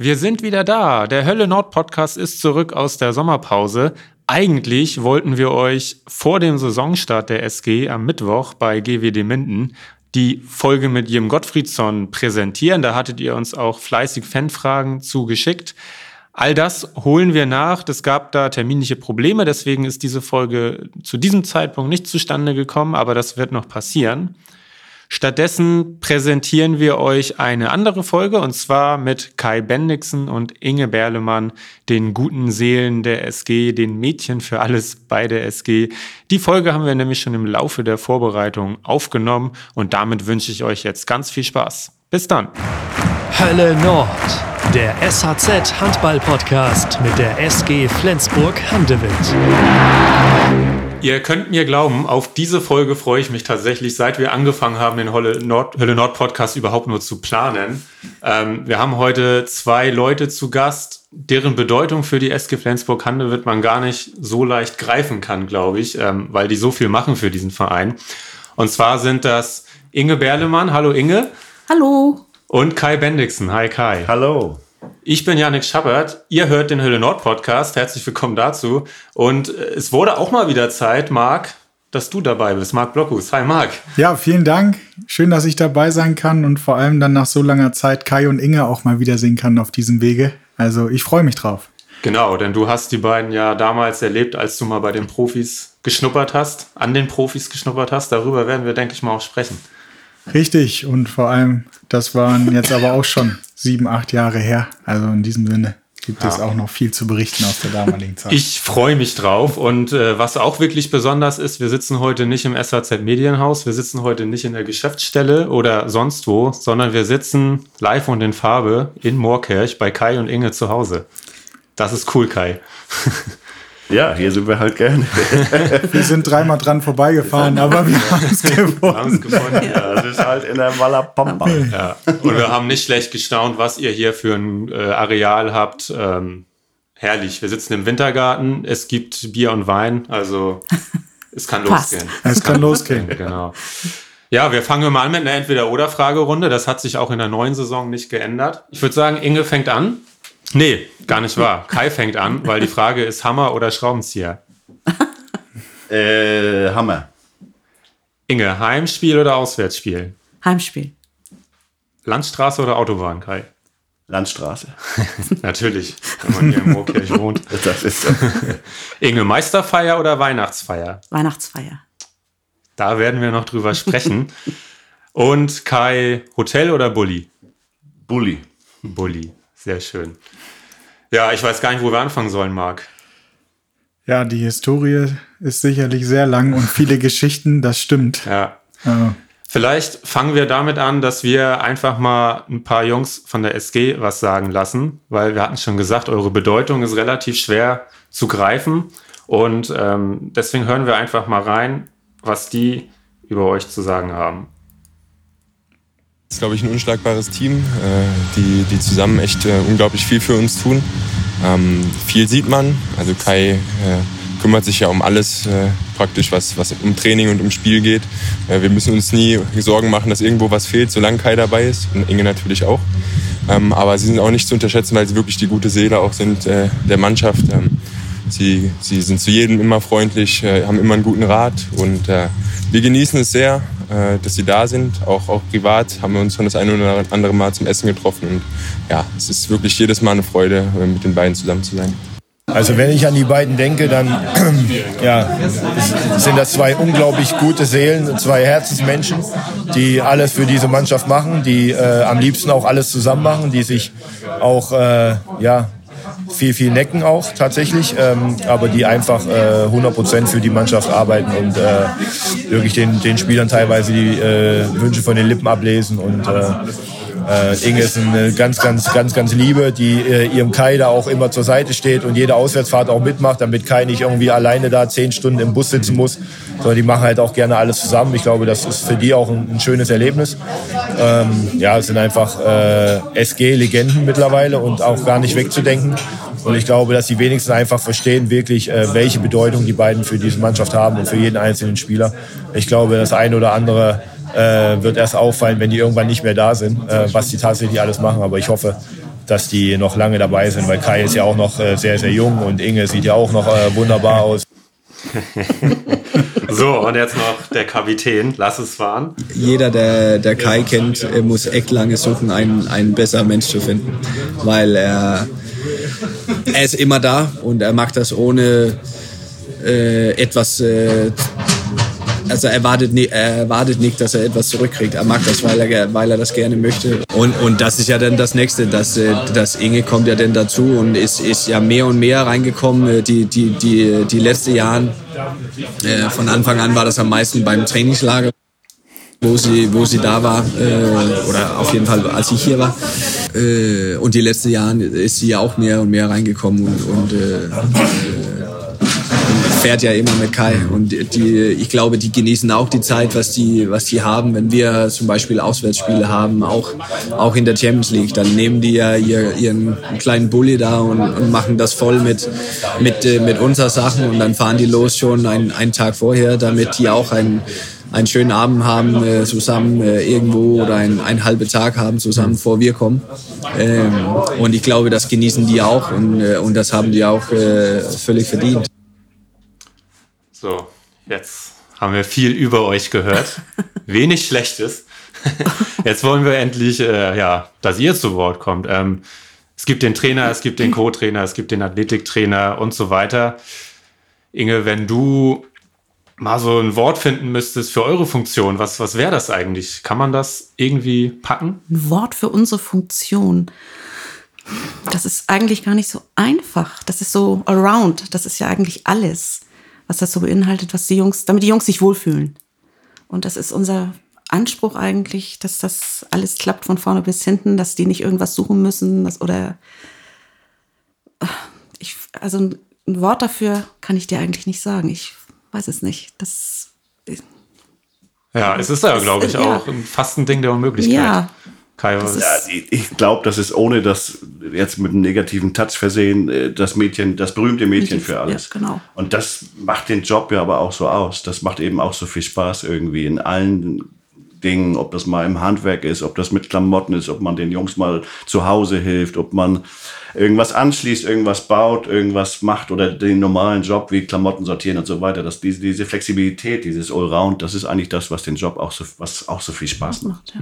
Wir sind wieder da. Der Hölle Nord Podcast ist zurück aus der Sommerpause. Eigentlich wollten wir euch vor dem Saisonstart der SG am Mittwoch bei GWD Minden die Folge mit Jim Gottfriedsson präsentieren. Da hattet ihr uns auch fleißig Fanfragen zugeschickt. All das holen wir nach. Es gab da terminliche Probleme, deswegen ist diese Folge zu diesem Zeitpunkt nicht zustande gekommen, aber das wird noch passieren. Stattdessen präsentieren wir euch eine andere Folge und zwar mit Kai Bendixen und Inge Berlemann, den guten Seelen der SG, den Mädchen für alles bei der SG. Die Folge haben wir nämlich schon im Laufe der Vorbereitung aufgenommen und damit wünsche ich euch jetzt ganz viel Spaß. Bis dann. Hölle Nord, der SHZ Handball Podcast mit der SG Flensburg Handewitt. Ihr könnt mir glauben, auf diese Folge freue ich mich tatsächlich, seit wir angefangen haben, den Hölle Nord, Hölle Nord Podcast überhaupt nur zu planen. Ähm, wir haben heute zwei Leute zu Gast, deren Bedeutung für die SG Flensburg-Handewitt man gar nicht so leicht greifen kann, glaube ich, ähm, weil die so viel machen für diesen Verein. Und zwar sind das Inge Berlemann. Hallo Inge. Hallo. Und Kai Bendixen. Hi Kai. Hallo. Ich bin Janik Schappert. Ihr hört den Hölle Nord Podcast. Herzlich willkommen dazu. Und äh, es wurde auch mal wieder Zeit, Marc, dass du dabei bist. Marc Blockus. Hi, Marc. Ja, vielen Dank. Schön, dass ich dabei sein kann und vor allem dann nach so langer Zeit Kai und Inge auch mal wiedersehen kann auf diesem Wege. Also ich freue mich drauf. Genau, denn du hast die beiden ja damals erlebt, als du mal bei den Profis geschnuppert hast, an den Profis geschnuppert hast. Darüber werden wir, denke ich mal, auch sprechen. Richtig, und vor allem, das waren jetzt aber auch schon sieben, acht Jahre her. Also in diesem Sinne gibt ja. es auch noch viel zu berichten aus der damaligen Zeit. Ich freue mich drauf. Und äh, was auch wirklich besonders ist, wir sitzen heute nicht im SAZ Medienhaus, wir sitzen heute nicht in der Geschäftsstelle oder sonst wo, sondern wir sitzen live und in Farbe in Moorkirch bei Kai und Inge zu Hause. Das ist cool, Kai. Ja, hier sind wir halt gerne. wir sind dreimal dran vorbeigefahren, aber wir haben es gewonnen. gewonnen. Ja, das ist halt in der Wallapampa. Ja. Und wir haben nicht schlecht gestaunt, was ihr hier für ein äh, Areal habt. Ähm, herrlich. Wir sitzen im Wintergarten. Es gibt Bier und Wein. Also es kann losgehen. Es kann losgehen. genau. Ja, wir fangen mal an mit einer Entweder-Oder-Fragerunde. Das hat sich auch in der neuen Saison nicht geändert. Ich würde sagen, Inge fängt an. Nee, gar nicht wahr. Kai fängt an, weil die Frage ist Hammer oder Schraubenzieher? äh, Hammer. Inge, Heimspiel oder Auswärtsspiel? Heimspiel. Landstraße oder Autobahn, Kai? Landstraße. Natürlich, wenn man hier in Moorkirch wohnt. Das ist so. Inge, Meisterfeier oder Weihnachtsfeier? Weihnachtsfeier. Da werden wir noch drüber sprechen. Und Kai, Hotel oder Bulli? Bulli. Bulli. Sehr schön. Ja, ich weiß gar nicht, wo wir anfangen sollen, Marc. Ja, die Historie ist sicherlich sehr lang und viele Geschichten, das stimmt. Ja. ja. Vielleicht fangen wir damit an, dass wir einfach mal ein paar Jungs von der SG was sagen lassen, weil wir hatten schon gesagt, eure Bedeutung ist relativ schwer zu greifen. Und ähm, deswegen hören wir einfach mal rein, was die über euch zu sagen haben. Das ist, glaube ich, ein unschlagbares Team, äh, die, die zusammen echt äh, unglaublich viel für uns tun. Ähm, viel sieht man. Also Kai äh, kümmert sich ja um alles praktisch, was, was um Training und um Spiel geht. wir müssen uns nie Sorgen machen, dass irgendwo was fehlt, solange Kai dabei ist. Und Inge natürlich auch. Ähm, aber sie sind auch nicht zu unterschätzen, weil sie wirklich die gute Seele auch sind der Mannschaft. Ähm, sie, sie sind zu jedem immer freundlich, haben immer einen guten Rat und wir genießen es sehr, äh, dass sie da sind. Auch, auch privat haben wir uns schon das eine oder andere Mal zum Essen getroffen. Und ja, es ist wirklich jedes Mal eine Freude, mit den beiden zusammen zu sein. Also wenn ich an die beiden denke, dann ja, sind das zwei unglaublich gute Seelen, zwei Herzensmenschen, die alles für diese Mannschaft machen, die äh, am liebsten auch alles zusammen machen, die sich auch äh, ja, viel, viel necken auch tatsächlich, ähm, aber die einfach äh, 100% für die Mannschaft arbeiten und äh, wirklich den, den Spielern teilweise die äh, Wünsche von den Lippen ablesen und äh, äh, Inge ist eine ganz, ganz, ganz, ganz Liebe, die äh, ihrem Kai da auch immer zur Seite steht und jede Auswärtsfahrt auch mitmacht, damit Kai nicht irgendwie alleine da zehn Stunden im Bus sitzen muss, sondern die machen halt auch gerne alles zusammen. Ich glaube, das ist für die auch ein, ein schönes Erlebnis. Ähm, ja, es sind einfach äh, SG-Legenden mittlerweile und auch gar nicht wegzudenken. Und ich glaube, dass die wenigsten einfach verstehen wirklich, äh, welche Bedeutung die beiden für diese Mannschaft haben und für jeden einzelnen Spieler. Ich glaube, das eine oder andere äh, wird erst auffallen, wenn die irgendwann nicht mehr da sind, äh, was die tatsächlich alles machen. Aber ich hoffe, dass die noch lange dabei sind, weil Kai ist ja auch noch äh, sehr, sehr jung und Inge sieht ja auch noch äh, wunderbar aus. So, und jetzt noch der Kapitän. Lass es fahren. jeder, der, der Kai kennt, äh, muss echt lange suchen, einen, einen besseren Mensch zu finden. Weil er, er ist immer da und er macht das ohne äh, etwas. Also er erwartet, er erwartet nicht, dass er etwas zurückkriegt. Er mag das, weil er, weil er das gerne möchte. Und, und das ist ja dann das Nächste. dass äh, das Inge kommt ja dann dazu und ist, ist ja mehr und mehr reingekommen. Äh, Die, die, die, die letzten Jahre, äh, von Anfang an war das am meisten beim Trainingslager wo sie, wo sie da war, äh, oder auf jeden Fall, als ich hier war. Äh, und die letzten Jahre ist sie ja auch mehr und mehr reingekommen und, und äh, fährt ja immer mit Kai. Und die, ich glaube, die genießen auch die Zeit, was die, was die haben. Wenn wir zum Beispiel Auswärtsspiele haben, auch, auch in der Champions League, dann nehmen die ja ihr, ihren kleinen Bulli da und, und machen das voll mit, mit, äh, mit unserer Sachen und dann fahren die los schon einen, einen Tag vorher, damit die auch einen, einen schönen Abend haben äh, zusammen äh, irgendwo oder einen, einen halben Tag haben zusammen, bevor wir kommen. Ähm, und ich glaube, das genießen die auch und, äh, und das haben die auch äh, völlig verdient. So, jetzt haben wir viel über euch gehört. Wenig Schlechtes. Jetzt wollen wir endlich, äh, ja, dass ihr zu Wort kommt. Ähm, es gibt den Trainer, es gibt den Co-Trainer, es gibt den Athletiktrainer und so weiter. Inge, wenn du mal so ein Wort finden müsstest für eure Funktion, was, was wäre das eigentlich? Kann man das irgendwie packen? Ein Wort für unsere Funktion. Das ist eigentlich gar nicht so einfach. Das ist so around. Das ist ja eigentlich alles, was das so beinhaltet, was die Jungs, damit die Jungs sich wohlfühlen. Und das ist unser Anspruch eigentlich, dass das alles klappt von vorne bis hinten, dass die nicht irgendwas suchen müssen, dass, oder ich, also ein, ein Wort dafür kann ich dir eigentlich nicht sagen. Ich weiß es nicht. Das Ja, es ist ja, glaube ich, Ja. auch ein- fast ein Ding der Unmöglichkeit. Ja. Kai, was- Ja, ich- ich glaube, das ist ohne das jetzt mit einem negativen Touch versehen, äh, das Mädchen, das berühmte Mädchen für alles. Ja, genau. Und das macht den Job ja aber auch so aus. Das macht eben auch so viel Spaß irgendwie in allen Dingen, ob das mal im Handwerk ist, ob das mit Klamotten ist, ob man den Jungs mal zu Hause hilft, ob man irgendwas anschließt, irgendwas baut, irgendwas macht oder den normalen Job wie Klamotten sortieren und so weiter. Das, diese, diese Flexibilität, dieses Allround, das ist eigentlich das, was den Job auch so, was auch so viel Spaß macht.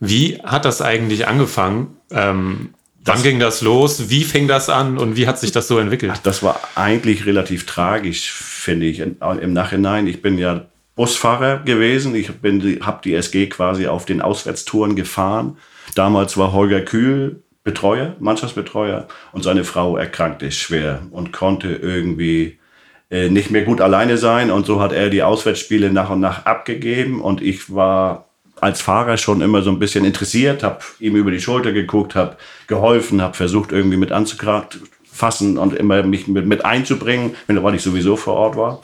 Wie hat das eigentlich angefangen? Ähm, wann ging das los? Wie fing das an und wie hat sich das so entwickelt? Das war eigentlich relativ tragisch, finde ich, im Nachhinein. Ich bin ja Busfahrer gewesen. Ich habe die SG quasi auf den Auswärtstouren gefahren. Damals war Holger Kühl Betreuer, Mannschaftsbetreuer und seine Frau erkrankte schwer und konnte irgendwie äh, nicht mehr gut alleine sein. Und so hat er die Auswärtsspiele nach und nach abgegeben und ich war als Fahrer schon immer so ein bisschen interessiert, habe ihm über die Schulter geguckt, habe geholfen, habe versucht irgendwie mit anzufassen und immer mich mit, mit einzubringen, wenn weil ich sowieso vor Ort war.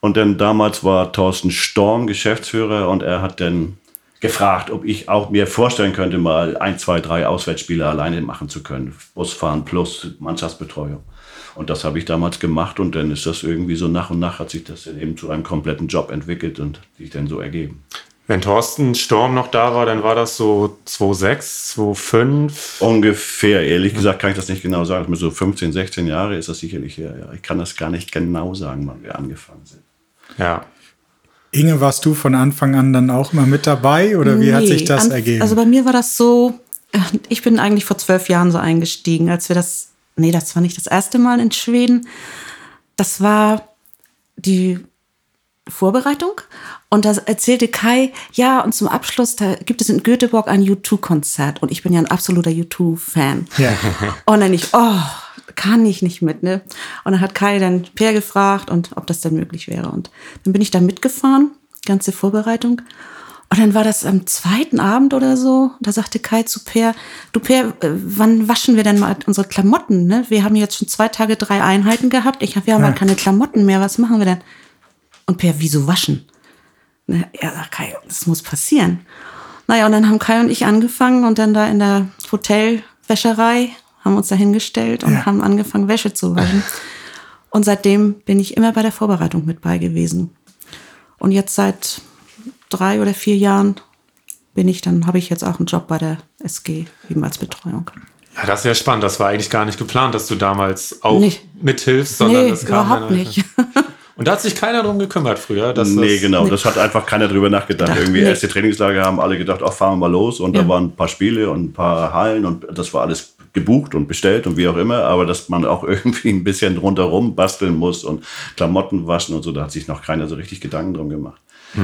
Und dann damals war Thorsten Storm Geschäftsführer und er hat dann gefragt, ob ich auch mir vorstellen könnte, mal ein, zwei, drei Auswärtsspiele alleine machen zu können. Busfahren plus Mannschaftsbetreuung. Und das habe ich damals gemacht und dann ist das irgendwie so nach und nach hat sich das dann eben zu einem kompletten Job entwickelt und sich dann so ergeben. Wenn Thorsten Storm noch da war, dann war das so 2,6, 2,5. Ungefähr, ehrlich gesagt kann ich das nicht genau sagen. So 15, 16 Jahre ist das sicherlich her. Ja. Ich kann das gar nicht genau sagen, wann wir angefangen sind. Ja. Inge, warst du von Anfang an dann auch immer mit dabei oder wie hat sich das an- ergeben? Also bei mir war das so, äh, ich bin eigentlich vor zwölf Jahren so eingestiegen, als wir das, nee, das war nicht das erste Mal in Schweden. Das war die Vorbereitung. Und da erzählte Kai, ja, und zum Abschluss, da gibt es in Göteborg ein U2-Konzert. Und ich bin ja ein absoluter U2-Fan. ja. Und dann ich, oh, kann ich nicht mit, ne? Und dann hat Kai dann Per gefragt und ob das denn möglich wäre. Und dann bin ich da mitgefahren, ganze Vorbereitung. Und dann war das am zweiten Abend oder so. Da sagte Kai zu Per, du Per, äh, wann waschen wir denn mal unsere Klamotten? Ne? Wir haben jetzt schon zwei Tage drei Einheiten gehabt. Ich habe, wir haben halt keine Klamotten mehr. Was machen wir denn? Und Per, wieso waschen? Ne? Ja, sagt Kai, das muss passieren. Naja, und dann haben Kai und ich angefangen und dann da in der Hotelwäscherei haben uns da hingestellt und Ja. haben angefangen, Wäsche zu waschen. Und seitdem bin ich immer bei der Vorbereitung mit bei gewesen. Und jetzt seit drei oder vier Jahren bin ich dann, habe ich jetzt auch einen Job bei der SG, eben als Betreuung. Ja, das ist ja spannend. Das war eigentlich gar nicht geplant, dass du damals auch Nee. mithilfst, sondern Nee, das kam überhaupt nicht. Und da hat sich keiner drum gekümmert früher. Dass nee, das, genau. Das hat einfach keiner drüber nachgedacht. Gedacht, Irgendwie nee. erste Trainingslager haben alle gedacht, ach, fahren wir mal los. Und Ja. da waren ein paar Spiele und ein paar Hallen und das war alles gebucht und bestellt und wie auch immer. Aber dass man auch irgendwie ein bisschen rundherum basteln muss und Klamotten waschen und so, da hat sich noch keiner so richtig Gedanken drum gemacht.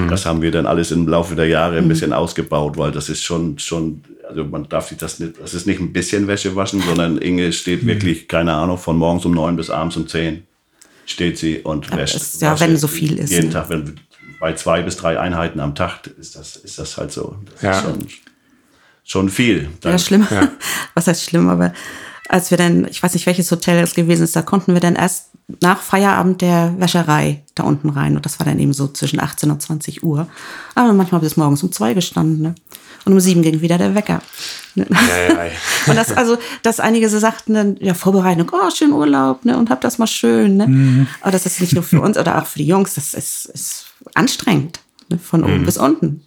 Das haben wir dann alles im Laufe der Jahre ein bisschen ausgebaut, weil das ist schon, schon, also man darf sich das nicht, das ist nicht ein bisschen Wäsche waschen, sondern Inge steht wirklich, keine Ahnung, von morgens um neun bis abends um zehn steht sie und Ja, wäscht. ist ja, wascht wenn so viel ist, Jeden ne? Tag, wenn, bei zwei bis drei Einheiten am Tag ist das, ist das halt so. Das Ja. ist schon, schon viel. Ja, schlimm. Ja. Was heißt schlimm? Aber als wir dann, ich weiß nicht, welches Hotel es gewesen ist, da konnten wir dann erst nach Feierabend der Wäscherei da unten rein. Und das war dann eben so zwischen 18 und 20 Uhr. Aber manchmal bis morgens um zwei gestanden. Ne? Und um sieben ging wieder der Wecker. Ne? Ja, ja, ja. Und das, also, dass einige so sagten dann, ja, Vorbereitung, oh, schön Urlaub, ne, und hab das mal schön, ne. Aber das ist nicht nur für uns oder auch für die Jungs, das ist, ist anstrengend, ne, von oben bis unten.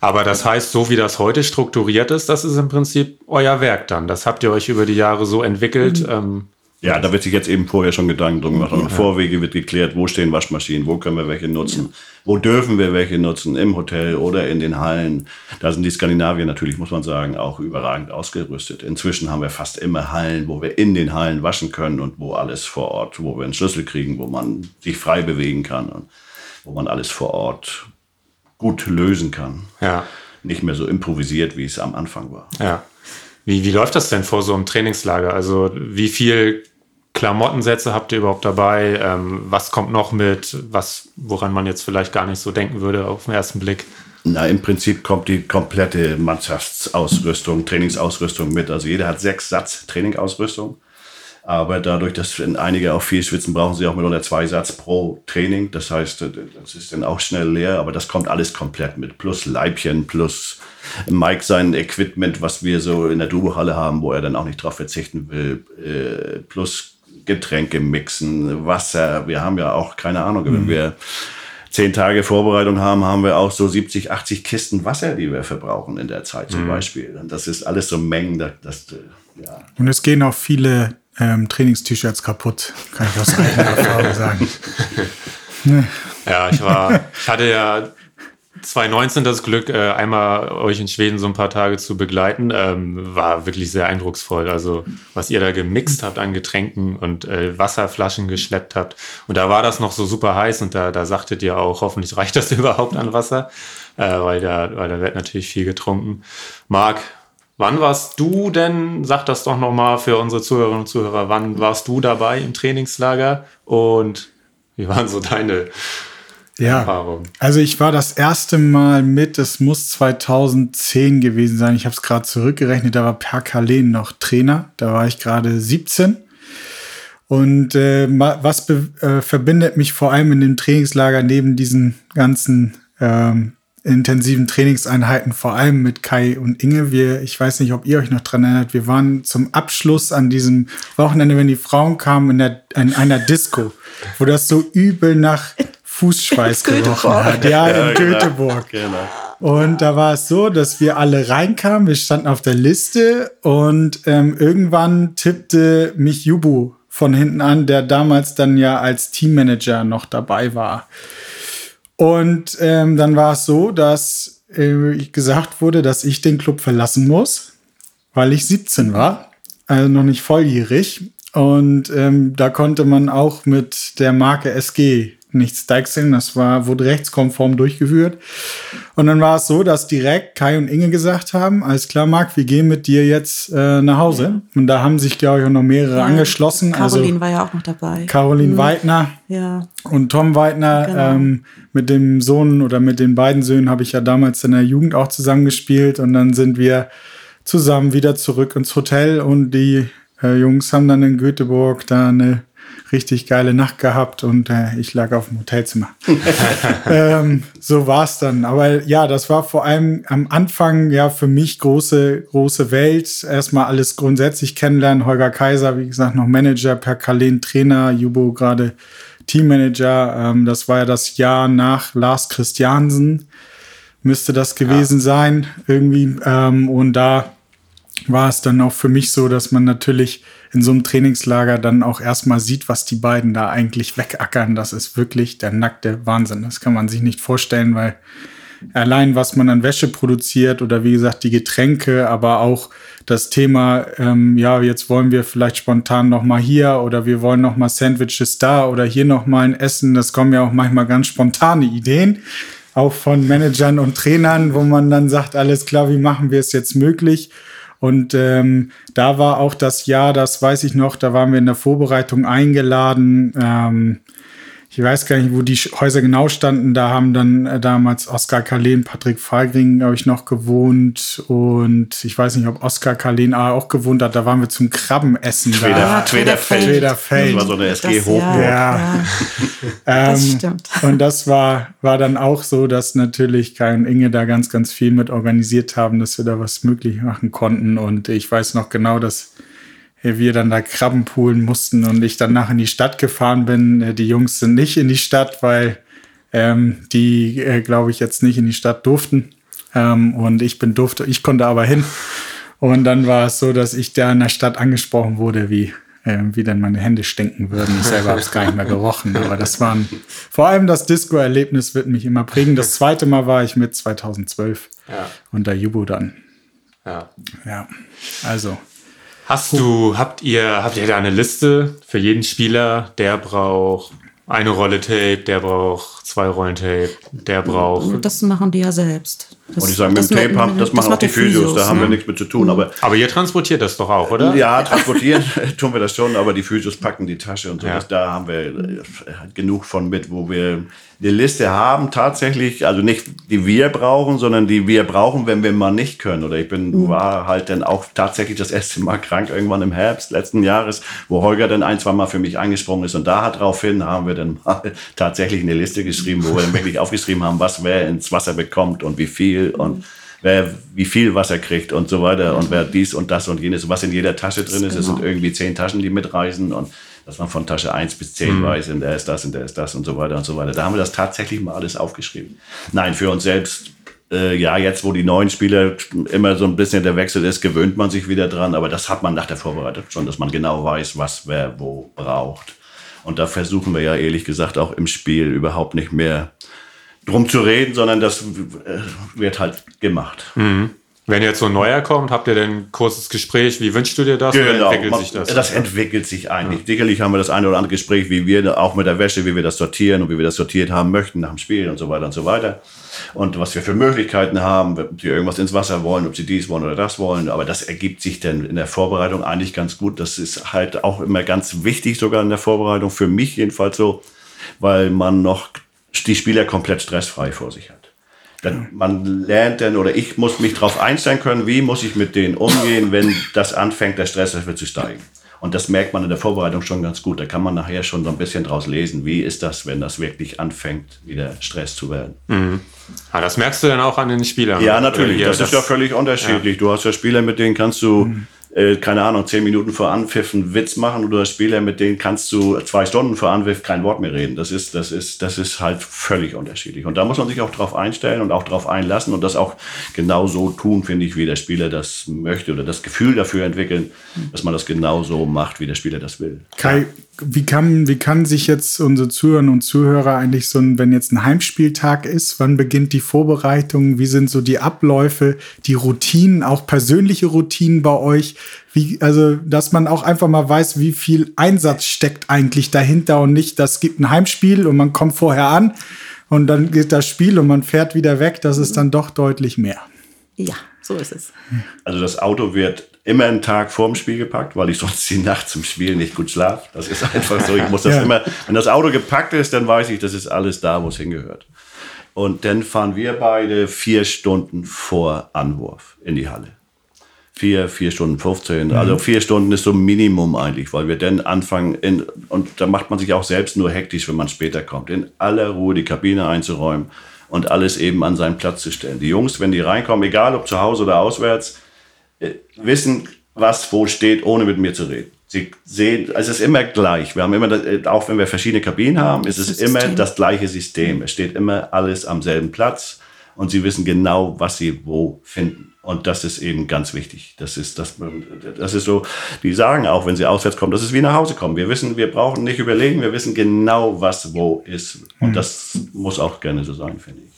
Aber das heißt, so wie das heute strukturiert ist, das ist im Prinzip euer Werk dann. Das habt ihr euch über die Jahre so entwickelt. Ähm, Ja, da wird sich jetzt eben vorher schon Gedanken drum gemacht. Und Vorwege wird geklärt, wo stehen Waschmaschinen, wo können wir welche nutzen, wo dürfen wir welche nutzen, im Hotel oder in den Hallen. Da sind die Skandinavier natürlich, muss man sagen, auch überragend ausgerüstet. Inzwischen haben wir fast immer Hallen, wo wir in den Hallen waschen können und wo alles vor Ort, wo wir einen Schlüssel kriegen, wo man sich frei bewegen kann und wo man alles vor Ort gut lösen kann. ja, Nicht mehr so improvisiert, wie es am Anfang war. ja. Wie, wie läuft das denn vor so einem Trainingslager? Also wie viel Klamottensätze habt ihr überhaupt dabei? Ähm, was kommt noch mit? Was, woran man jetzt vielleicht gar nicht so denken würde auf den ersten Blick? Na, im Prinzip kommt die komplette Mannschaftsausrüstung, Trainingsausrüstung mit. Also jeder hat sechs Satz Trainingausrüstung. Aber dadurch, dass einige auch viel schwitzen, brauchen sie auch mitunter zwei Satz pro Training. Das heißt, das ist dann auch schnell leer, aber das kommt alles komplett mit. Plus Leibchen, plus Mike sein Equipment, was wir so in der Dubo-Halle haben, wo er dann auch nicht drauf verzichten will. Äh, plus Getränke mixen, Wasser. Wir haben ja auch, keine Ahnung, wenn wir zehn Tage Vorbereitung haben, haben wir auch so 70, 80 Kisten Wasser, die wir verbrauchen in der Zeit zum Beispiel. Und das ist alles so Mengen, das, das äh, ja. Und es gehen auch viele ähm, Trainings-T-Shirts kaputt, kann ich aus eigener Erfahrung sagen. Ja, ich war, ich hatte ja 2019 das Glück, äh, einmal euch in Schweden so ein paar Tage zu begleiten. Ähm, war wirklich sehr eindrucksvoll. Also, was ihr da gemixt habt an Getränken und äh, Wasserflaschen geschleppt habt. Und da war das noch so super heiß und da, da sagtet ihr auch, hoffentlich reicht das überhaupt an Wasser, äh, weil, da, weil da wird natürlich viel getrunken. Marc, wann warst du denn, sag das doch nochmal für unsere Zuhörerinnen und Zuhörer, wann warst du dabei im Trainingslager und wie waren so deine Ja, Erfahrungen? also ich war das erste Mal mit, es muss 2010 gewesen sein. Ich habe es gerade zurückgerechnet, da war Per Kalen noch Trainer. Da war ich gerade 17. Und äh, was äh, verbindet mich vor allem in dem Trainingslager neben diesen ganzen ähm, intensiven Trainingseinheiten, vor allem mit Kai und Inge. Wir, ich weiß nicht, ob ihr euch noch dran erinnert, wir waren zum Abschluss an diesem Wochenende, wenn die Frauen kamen, in, der, in einer Disco, wo das so übel nach Fußschweiß gerochen hat. Ja, in genau. Göteborg. Genau. Und da war es so, dass wir alle reinkamen, wir standen auf der Liste und ähm, irgendwann tippte mich Jubu von hinten an, der damals dann ja als Teammanager noch dabei war. Und ähm, dann war es so, dass äh, gesagt wurde, dass ich den Club verlassen muss, weil ich 17 war, also noch nicht volljährig. Und ähm, da konnte man auch mit der Marke SG nichts deichseln. Das war, wurde rechtskonform durchgeführt. Und dann war es so, dass direkt Kai und Inge gesagt haben, alles klar, Marc, wir gehen mit dir jetzt äh, nach Hause. Und da haben sich, glaube ich, auch noch mehrere angeschlossen. Caroline also war ja auch noch dabei. Caroline Weidner ja. und Tom Weidner. Genau. Ähm, mit dem Sohn oder mit den beiden Söhnen habe ich ja damals in der Jugend auch zusammengespielt. Und dann sind wir zusammen wieder zurück ins Hotel. Und die äh, Jungs haben dann in Göteborg da eine richtig geile Nacht gehabt und äh, ich lag auf dem Hotelzimmer. ähm, so war's dann. Aber ja, das war vor allem am Anfang ja für mich große, große Welt. Erstmal alles grundsätzlich kennenlernen. Holger Kaiser, wie gesagt, noch Manager, Per Kalen Trainer, Jubo gerade Teammanager. Ähm, das war ja das Jahr nach Lars Christiansen, müsste das gewesen sein, irgendwie. Ähm, und da war es dann auch für mich so, dass man natürlich in so einem Trainingslager dann auch erstmal sieht, was die beiden da eigentlich wegackern. Das ist wirklich der nackte Wahnsinn. Das kann man sich nicht vorstellen, weil allein was man an Wäsche produziert oder wie gesagt die Getränke, aber auch das Thema, ähm, ja, jetzt wollen wir vielleicht spontan noch mal hier oder wir wollen noch mal Sandwiches da oder hier noch mal ein Essen. Das kommen ja auch manchmal ganz spontane Ideen, auch von Managern und Trainern, wo man dann sagt, alles klar, wie machen wir es jetzt möglich? Und ähm, da war auch das Jahr, das weiß ich noch, da waren wir in der Vorbereitung eingeladen. Ähm, ich weiß gar nicht, wo die Häuser genau standen. Da haben dann äh, damals Oskar Kalen, Patrick Falgring, glaube ich, noch gewohnt. Und ich weiß nicht, ob Oskar Kalen auch gewohnt hat. Da waren wir zum Krabbenessen. Tweder, da. Twederfeld. Twederfeld. Das war so eine SG Das- hoch. ja. Ja. Das Ähm, stimmt. Und das war, war dann auch so, dass natürlich Kai und Inge da ganz, ganz viel mit organisiert haben, dass wir da was möglich machen konnten. Und ich weiß noch genau, dass wir dann da Krabben poolen mussten und ich dann nachher in die Stadt gefahren bin. Äh, Die Jungs sind nicht in die Stadt, weil ähm, die, äh, glaube ich, jetzt nicht in die Stadt durften. Ähm, und ich bin durfte, ich konnte aber hin. Und dann war es so, dass ich da in der Stadt angesprochen wurde, wie, ähm, wie denn meine Hände stinken würden. Ich selber habe es gar nicht mehr gerochen. Aber das waren, vor allem das Disco-Erlebnis wird mich immer prägen. Das zweite Mal war ich mit 2012 Ja. unter Jubo dann. Ja. Ja, also. Hast du, habt ihr, habt ihr da eine Liste für jeden Spieler, der braucht eine Rolle Tape, der braucht zwei Rollen Tape, der braucht. Das machen die ja selbst. Das, Und ich sage, mit dem Tape, haben, das machen auch die der Physios, da haben wir nichts mit zu tun. Aber Aber ihr transportiert das doch auch, oder? Ja, transportieren tun wir das schon, aber die Physios packen die Tasche und so. Ja. Das, da haben wir äh, genug von mit, wo wir eine Liste haben, tatsächlich, also nicht die wir brauchen, sondern die wir brauchen, wenn wir mal nicht können. Oder ich bin, war halt dann auch tatsächlich das erste Mal krank irgendwann im Herbst letzten Jahres, wo Holger dann ein, zwei Mal für mich eingesprungen ist. Und da daraufhin haben wir dann mal tatsächlich eine Liste geschrieben, wo wir dann wirklich aufgeschrieben haben, was wer ins Wasser bekommt und wie viel und wer wie viel Wasser kriegt und so weiter und wer dies und das und jenes, was in jeder Tasche drin ist. Es sind irgendwie zehn Taschen, die mitreisen und dass man von Tasche 1 bis 10 weiß, in der ist das, in der ist das und so weiter und so weiter. Da haben wir das tatsächlich mal alles aufgeschrieben. Nein, für uns selbst, äh, ja, jetzt wo die neuen Spieler immer so ein bisschen der Wechsel ist, gewöhnt man sich wieder dran, aber das hat man nach der Vorbereitung schon, dass man genau weiß, was wer wo braucht. Und da versuchen wir ja ehrlich gesagt auch im Spiel überhaupt nicht mehr drum zu reden, sondern das äh, wird halt gemacht. Wenn jetzt so ein neuer kommt, habt ihr denn ein kurzes Gespräch? Wie wünschst du dir das? Oder Genau, entwickelt man- sich das? das entwickelt sich eigentlich. Sicherlich haben wir das eine oder andere Gespräch, wie wir auch mit der Wäsche, wie wir das sortieren und wie wir das sortiert haben möchten nach dem Spiel und so weiter und so weiter. Und was wir für Möglichkeiten haben, ob sie irgendwas ins Wasser wollen, ob sie dies wollen oder das wollen. Aber das ergibt sich dann in der Vorbereitung eigentlich ganz gut. Das ist halt auch immer ganz wichtig, sogar in der Vorbereitung, für mich jedenfalls so, weil man noch die Spieler komplett stressfrei vor sich hat. Dann, man lernt dann, oder ich muss mich darauf einstellen können, wie muss ich mit denen umgehen, wenn das anfängt, der Stresslevel zu steigen. Und das merkt man in der Vorbereitung schon ganz gut. Da kann man nachher schon so ein bisschen draus lesen, wie ist das, wenn das wirklich anfängt, wieder Stress zu werden. ah, das merkst du dann auch an den Spielern. Ja, natürlich. ihr Das, ist ja völlig unterschiedlich. Du hast ja Spieler, mit denen kannst du, äh, keine Ahnung, zehn Minuten vor Anpfiff einen Witz machen. Hast Spieler, mit denen kannst du zwei Stunden vor Anpfiff kein Wort mehr reden. Das ist, das ist, das ist halt völlig unterschiedlich. Und da muss man sich auch drauf einstellen und auch drauf einlassen und das auch genau so tun, finde ich, wie der Spieler das möchte oder das Gefühl dafür entwickeln, dass man das genau so macht, wie der Spieler das will. Kai, wie kann, wie kann sich jetzt unsere Zuhörerinnen und Zuhörer eigentlich so, ein, wenn jetzt ein Heimspieltag ist, wann beginnt die Vorbereitung? Wie sind so die Abläufe, die Routinen, auch persönliche Routinen bei euch? Wie, also, dass man auch einfach mal weiß, wie viel Einsatz steckt eigentlich dahinter und nicht, das gibt ein Heimspiel und man kommt vorher an und dann geht das Spiel und man fährt wieder weg. Das ist dann doch deutlich mehr. Ja, so ist es. Also das Auto wird immer einen Tag vorm Spiel gepackt, weil ich sonst die Nacht zum Spiel nicht gut schlafe. Das ist einfach so. Ich muss das Ja. immer, wenn das Auto gepackt ist, dann weiß ich, das ist alles da, wo es hingehört. Und dann fahren wir beide vier Stunden vor Anwurf in die Halle. Vier, vier Stunden 15. Also vier Stunden ist so ein Minimum eigentlich, weil wir dann anfangen, in, und da macht man sich auch selbst nur hektisch, wenn man später kommt, in aller Ruhe die Kabine einzuräumen und alles eben an seinen Platz zu stellen. Die Jungs, wenn die reinkommen, egal ob zu Hause oder auswärts, wissen, was wo steht, ohne mit mir zu reden. Sie sehen, es ist immer gleich. Wir haben immer, das, äh, auch wenn wir verschiedene Kabinen haben, ist es Das immer System. das gleiche System. Es steht immer alles am selben Platz und sie wissen genau, was sie wo finden. Und das ist eben ganz wichtig. Das ist, das, das ist so, die sagen auch, wenn sie auswärts kommen, das ist wie nach Hause kommen. Wir wissen, wir brauchen nicht überlegen, wir wissen genau, was wo ist. Und das muss auch gerne so sein, finde ich.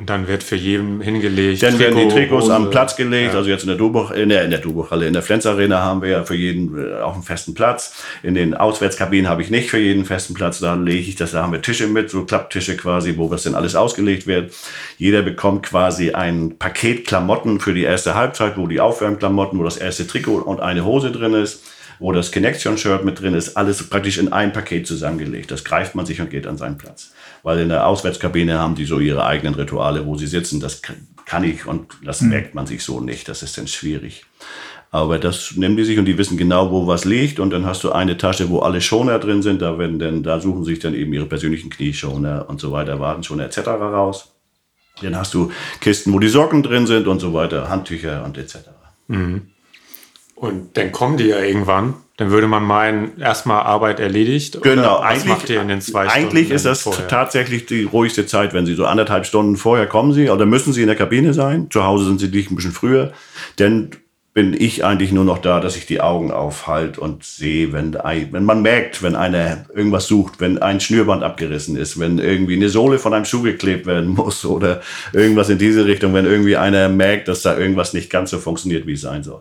Und dann wird für jeden hingelegt. Dann werden die Trikots Hose. am Platz gelegt. Ja. Also jetzt in der Dubuch, in der, in der Dubuchhalle, in der Flens Arena haben wir ja für jeden äh, auch einen festen Platz. In den Auswärtskabinen habe ich nicht für jeden festen Platz. Da lege ich das, da haben wir Tische mit, so Klapptische quasi, wo das denn alles ausgelegt wird. Jeder bekommt quasi ein Paket Klamotten für die erste Halbzeit, wo die Aufwärmklamotten, wo das erste Trikot und eine Hose drin ist, wo das Connection-Shirt mit drin ist, alles praktisch in ein Paket zusammengelegt. Das greift man sich und geht an seinen Platz. Weil in der Auswärtskabine haben die so ihre eigenen Rituale, wo sie sitzen. Das kann ich und das merkt man sich so nicht. Das ist dann schwierig. Aber das nehmen die sich und die wissen genau, wo was liegt. Und dann hast du eine Tasche, wo alle Schoner drin sind. Da, werden dann, da suchen sich dann eben ihre persönlichen Knieschoner und so weiter, Wadenschoner etc. raus. Dann hast du Kisten, wo die Socken drin sind und so weiter, Handtücher und etc. Und dann kommen die ja irgendwann. Dann würde man meinen, erstmal Arbeit erledigt. Genau, eigentlich, macht ihr in den zwei Stunden? eigentlich ist das vorher? tatsächlich die ruhigste Zeit, wenn Sie so anderthalb Stunden vorher kommen Sie oder müssen Sie in der Kabine sein. Zu Hause sind Sie nicht ein bisschen früher. Denn bin ich eigentlich nur noch da, dass ich die Augen aufhalte und sehe, wenn, ein- wenn man merkt, wenn einer irgendwas sucht, wenn ein Schnürband abgerissen ist, wenn irgendwie eine Sohle von einem Schuh geklebt werden muss oder irgendwas in diese Richtung, wenn irgendwie einer merkt, dass da irgendwas nicht ganz so funktioniert, wie es sein soll.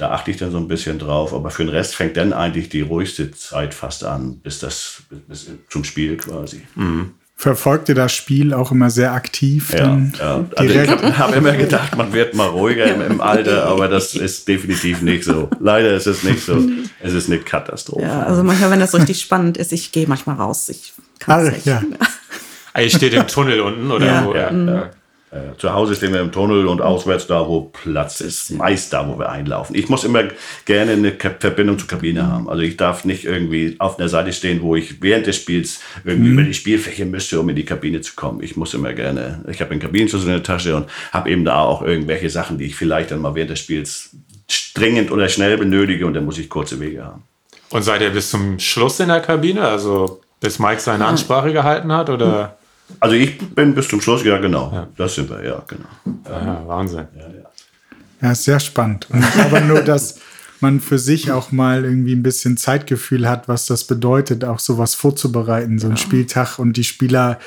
Da achte ich dann so ein bisschen drauf, aber für den Rest fängt dann eigentlich die ruhigste Zeit fast an, bis das bis, bis zum Spiel quasi. Verfolgt ihr das Spiel auch immer sehr aktiv? Ja, Dann ja. Also ich direkt? habe hab immer gedacht, man wird mal ruhiger im, im Alter, aber das ist definitiv nicht so. Leider ist es nicht so. Es ist eine Katastrophe. Ja, also manchmal, wenn das richtig spannend ist, ich gehe manchmal raus. Ich kann Ah, es nicht. ja. Ah, ihr steht im Tunnel unten oder Ja. wo? Ja, ja. Äh, Zu Hause stehen wir im Tunnel und auswärts da, wo Platz ist. Meist da, wo wir einlaufen. Ich muss immer gerne eine Verbindung zur Kabine haben. Also ich darf nicht irgendwie auf einer Seite stehen, wo ich während des Spiels irgendwie über die Spielfläche müsste, um in die Kabine zu kommen. Ich muss immer gerne, ich habe einen Kabinenschlüssel in der Tasche und habe eben da auch irgendwelche Sachen, die ich vielleicht dann mal während des Spiels dringend oder schnell benötige und dann muss ich kurze Wege haben. Und seid ihr bis zum Schluss in der Kabine? Also bis Mike seine Ansprache gehalten hat? Oder? Also ich bin bis zum Schluss, ja genau. Das sind wir, ja genau. Ja, Wahnsinn. Ja, ist sehr spannend. Und ich glaube nur, dass man für sich auch mal irgendwie ein bisschen Zeitgefühl hat, was das bedeutet, auch sowas vorzubereiten, so ein Spieltag. Und die Spieler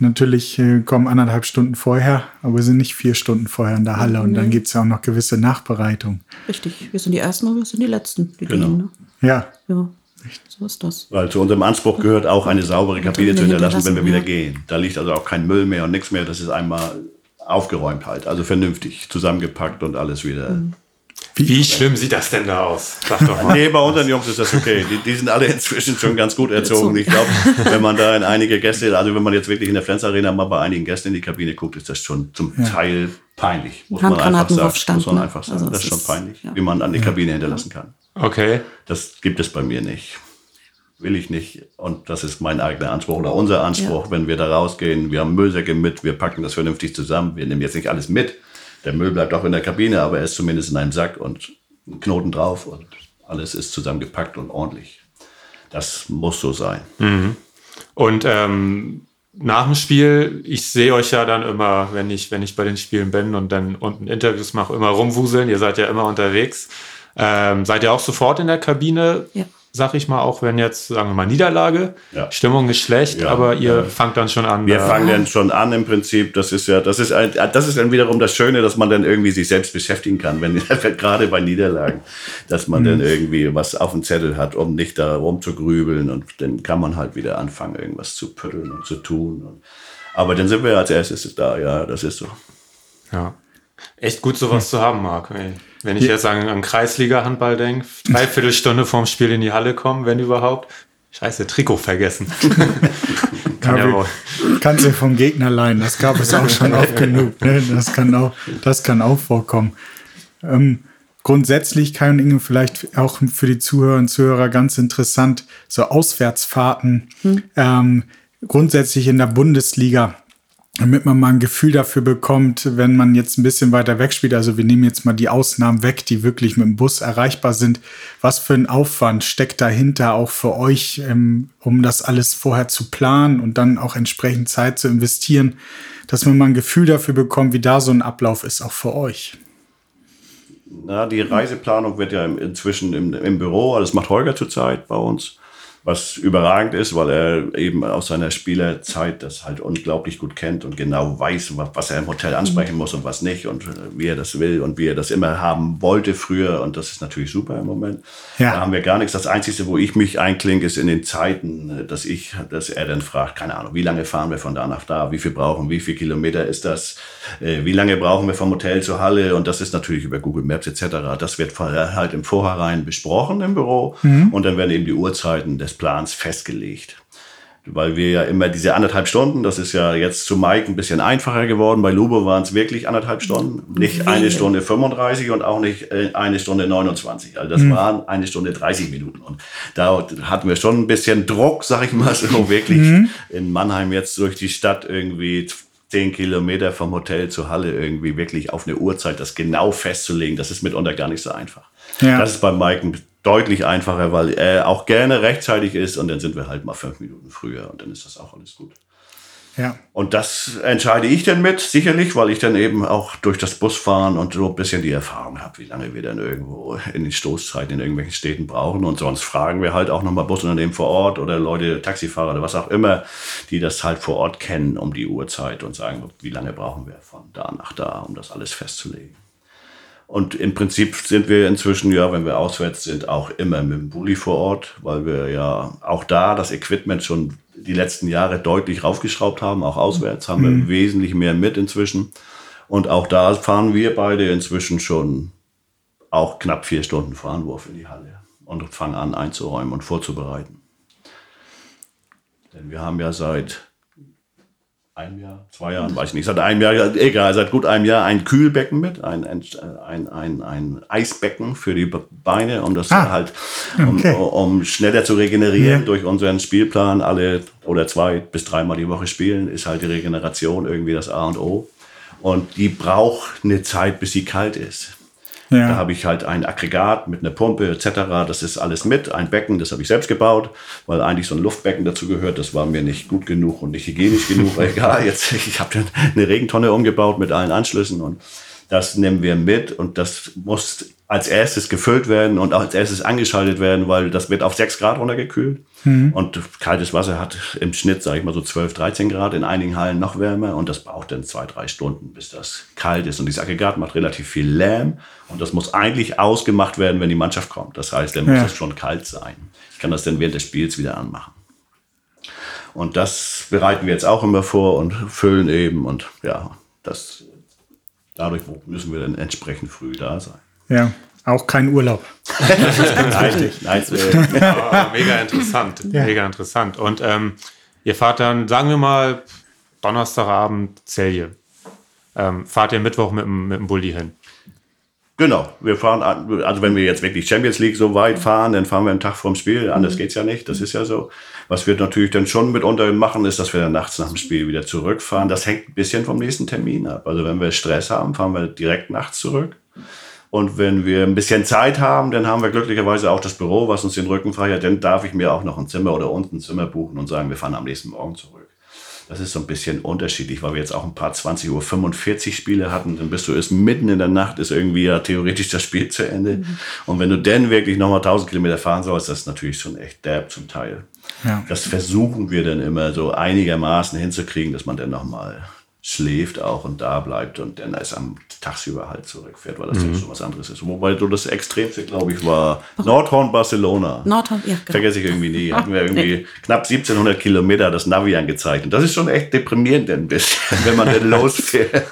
natürlich äh, kommen anderthalb Stunden vorher, aber sind nicht vier Stunden vorher in der Halle. Und dann gibt es ja auch noch gewisse Nachbereitung. Richtig, wir sind die Ersten und wir sind die Letzten, die Genau. gehen. Ne? Ja, Ja, so ist das. Weil zu unserem Anspruch gehört auch eine saubere Kabine zu hinterlassen, wenn wir wieder gehen. Da liegt also auch kein Müll mehr und nichts mehr. Das ist einmal aufgeräumt halt. Also vernünftig zusammengepackt und alles wieder. Wie schlimm sieht das denn da aus? Sag doch mal. Nee, bei unseren Jungs ist das okay. Die, die sind alle inzwischen schon ganz gut erzogen. Ich glaube, wenn man da in einige Gäste, also wenn man jetzt wirklich in der Flens Arena mal bei einigen Gästen in die Kabine guckt, ist das schon zum Teil peinlich. Muss man einfach sagen. Muss man ne? einfach sagen. Also das ist schon peinlich, ja. wie man an die Kabine hinterlassen kann. Okay. Das gibt es bei mir nicht. Will ich nicht. Und das ist mein eigener Anspruch oder unser Anspruch, wenn wir da rausgehen. Wir haben Müllsäcke mit, wir packen das vernünftig zusammen. Wir nehmen jetzt nicht alles mit. Der Müll bleibt auch in der Kabine, aber er ist zumindest in einem Sack und ein Knoten drauf und alles ist zusammengepackt und ordentlich. Das muss so sein. Und ähm, nach dem Spiel, ich sehe euch ja dann immer, wenn ich, wenn ich bei den Spielen bin und dann unten Interviews mache, immer rumwuseln. Ihr seid ja immer unterwegs. Ähm, seid ihr auch sofort in der Kabine? Ja. Sag ich mal, auch wenn jetzt, sagen wir mal, Niederlage, Ja. Stimmung ist schlecht, Ja, aber ihr ja. fangt dann schon an. Wir da- fangen dann schon an im Prinzip. Das ist ja, das ist, ein, das ist dann wiederum das Schöne, dass man dann irgendwie sich selbst beschäftigen kann, wenn gerade bei Niederlagen, dass man dann irgendwie was auf dem Zettel hat, um nicht da rumzugrübeln und dann kann man halt wieder anfangen, irgendwas zu pütteln und zu tun. Und, aber dann sind wir als erstes da, ja, das ist so. Ja. Echt gut, sowas zu haben, Marc. Wenn ich jetzt an, an Kreisliga-Handball denke, dreiviertel Stunde vorm Spiel in die Halle kommen, wenn überhaupt. Scheiße, Trikot vergessen. Kann ja, kannst du vom Gegner leihen. Das gab es auch schon oft genug. Ne? Das, kann auch, das kann auch vorkommen. Ähm, grundsätzlich, Kai und Inge, vielleicht auch für die Zuhörer und Zuhörer ganz interessant, so Auswärtsfahrten. Ähm, grundsätzlich in der Bundesliga. Damit man mal ein Gefühl dafür bekommt, wenn man jetzt ein bisschen weiter weg spielt. Also wir nehmen jetzt mal die Ausnahmen weg, die wirklich mit dem Bus erreichbar sind. Was für ein Aufwand steckt dahinter auch für euch, ähm, um das alles vorher zu planen und dann auch entsprechend Zeit zu investieren, dass man mal ein Gefühl dafür bekommt, wie da so ein Ablauf ist, auch für euch. Na, die Reiseplanung wird ja inzwischen im, im Büro, das macht Holger zurzeit bei uns was überragend ist, weil er eben aus seiner Spielerzeit das halt unglaublich gut kennt und genau weiß, was er im Hotel ansprechen muss und was nicht und äh, wie er das will und wie er das immer haben wollte früher und das ist natürlich super im Moment. Ja. Da haben wir gar nichts. Das Einzige, wo ich mich einklinge, ist in den Zeiten, äh, dass ich, dass er dann fragt, keine Ahnung, wie lange fahren wir von da nach da, wie viel brauchen, wie viel Kilometer ist das, äh, wie lange brauchen wir vom Hotel zur Halle und das ist natürlich über Google Maps etc. Das wird halt im Vorhinein besprochen im Büro mhm. und dann werden eben die Uhrzeiten des Plans festgelegt. Weil wir ja immer diese anderthalb Stunden, das ist ja jetzt zu Mike ein bisschen einfacher geworden. Bei Lubo waren es wirklich anderthalb Stunden. Nicht eine Stunde 35 und auch nicht äh, eine Stunde 29. Also das mhm. waren eine Stunde 30 Minuten. Und da hatten wir schon ein bisschen Druck, sag ich mal so, wirklich mhm. in Mannheim jetzt durch die Stadt irgendwie zehn Kilometer vom Hotel zur Halle irgendwie wirklich auf eine Uhrzeit das genau festzulegen. Das ist mitunter gar nicht so einfach. Ja. Das ist bei Mike deutlich einfacher, weil er auch gerne rechtzeitig ist und dann sind wir halt mal fünf Minuten früher und dann ist das auch alles gut. Ja. Und das entscheide ich dann mit, sicherlich, weil ich dann eben auch durch das Busfahren und so ein bisschen die Erfahrung habe, wie lange wir dann irgendwo in den Stoßzeiten in irgendwelchen Städten brauchen. Und sonst fragen wir halt auch nochmal Busunternehmen vor Ort oder Leute, Taxifahrer oder was auch immer, die das halt vor Ort kennen um die Uhrzeit und sagen, wie lange brauchen wir von da nach da, um das alles festzulegen. Und im Prinzip sind wir inzwischen, ja, wenn wir auswärts sind, auch immer mit dem Bulli vor Ort, weil wir ja auch da das Equipment schon die letzten Jahre deutlich raufgeschraubt haben. Auch auswärts haben wir mhm. wesentlich mehr mit inzwischen. Und auch da fahren wir beide inzwischen schon auch knapp vier Stunden Fahrenwurf in die Halle und fangen an einzuräumen und vorzubereiten. Denn wir haben ja seit einem Jahr, zwei Jahren, weiß ich nicht, seit einem Jahr, egal, seit gut einem Jahr ein Kühlbecken mit, ein, ein, ein, ein Eisbecken für die Beine, um das ah, halt, um, okay. um schneller zu regenerieren ja. durch unseren Spielplan. Alle oder zwei bis dreimal die Woche spielen, ist halt die Regeneration irgendwie das A und O. Und die braucht eine Zeit, bis sie kalt ist. Ja. Da habe ich halt ein Aggregat mit einer Pumpe etc. Das ist alles mit. Ein Becken, das habe ich selbst gebaut, weil eigentlich so ein Luftbecken dazu gehört. Das war mir nicht gut genug und nicht hygienisch genug. Egal, jetzt ich habe eine Regentonne umgebaut mit allen Anschlüssen und das nehmen wir mit und das muss als erstes gefüllt werden und auch als erstes angeschaltet werden, weil das wird auf 6 Grad runtergekühlt. Mhm. Und kaltes Wasser hat im Schnitt, sage ich mal, so 12, 13 Grad, in einigen Hallen noch wärmer. Und das braucht dann zwei, drei Stunden, bis das kalt ist. Und dieses Aggregat macht relativ viel Lärm. Und das muss eigentlich ausgemacht werden, wenn die Mannschaft kommt. Das heißt, dann ja. muss es schon kalt sein. Ich kann das dann während des Spiels wieder anmachen. Und das bereiten wir jetzt auch immer vor und füllen eben. Und ja, das, dadurch müssen wir dann entsprechend früh da sein. Ja, auch kein Urlaub. Das ist ganz wichtig. Nice. ja, mega interessant. Ja. Mega interessant. Und ähm, ihr fahrt dann, sagen wir mal, Donnerstagabend Zelje. Ähm, fahrt ihr Mittwoch mit, mit dem Bulli hin? Genau, wir fahren, also wenn wir jetzt wirklich Champions League so weit fahren, dann fahren wir einen Tag vorm Spiel, anders geht's ja nicht, das ist ja so. Was wir natürlich dann schon mitunter machen, ist, dass wir dann nachts nach dem Spiel wieder zurückfahren. Das hängt ein bisschen vom nächsten Termin ab. Also wenn wir Stress haben, fahren wir direkt nachts zurück. Und wenn wir ein bisschen Zeit haben, dann haben wir glücklicherweise auch das Büro, was uns den Rücken frei hat. Dann darf ich mir auch noch ein Zimmer oder unten ein Zimmer buchen und sagen, wir fahren am nächsten Morgen zurück. Das ist so ein bisschen unterschiedlich, weil wir jetzt auch ein paar 20.45 Uhr Spiele hatten. Dann bist du erst mitten in der Nacht, ist irgendwie ja theoretisch das Spiel zu Ende. Mhm. Und wenn du dann wirklich nochmal 1000 Kilometer fahren sollst, das ist natürlich schon echt derb zum Teil. Ja. Das versuchen wir dann immer so einigermaßen hinzukriegen, dass man dann nochmal schläft auch und da bleibt und dann erst am tagsüber halt zurückfährt, weil das mhm. ja schon was anderes ist. Wobei so das Extremste, glaube ich, war Nordhorn, Barcelona. Nordhorn, ja, genau. Vergesse ich irgendwie nie. Hatten wir irgendwie nee. knapp 1700 Kilometer das Navi angezeigt. Und das ist schon echt deprimierend ein bisschen, wenn man dann losfährt.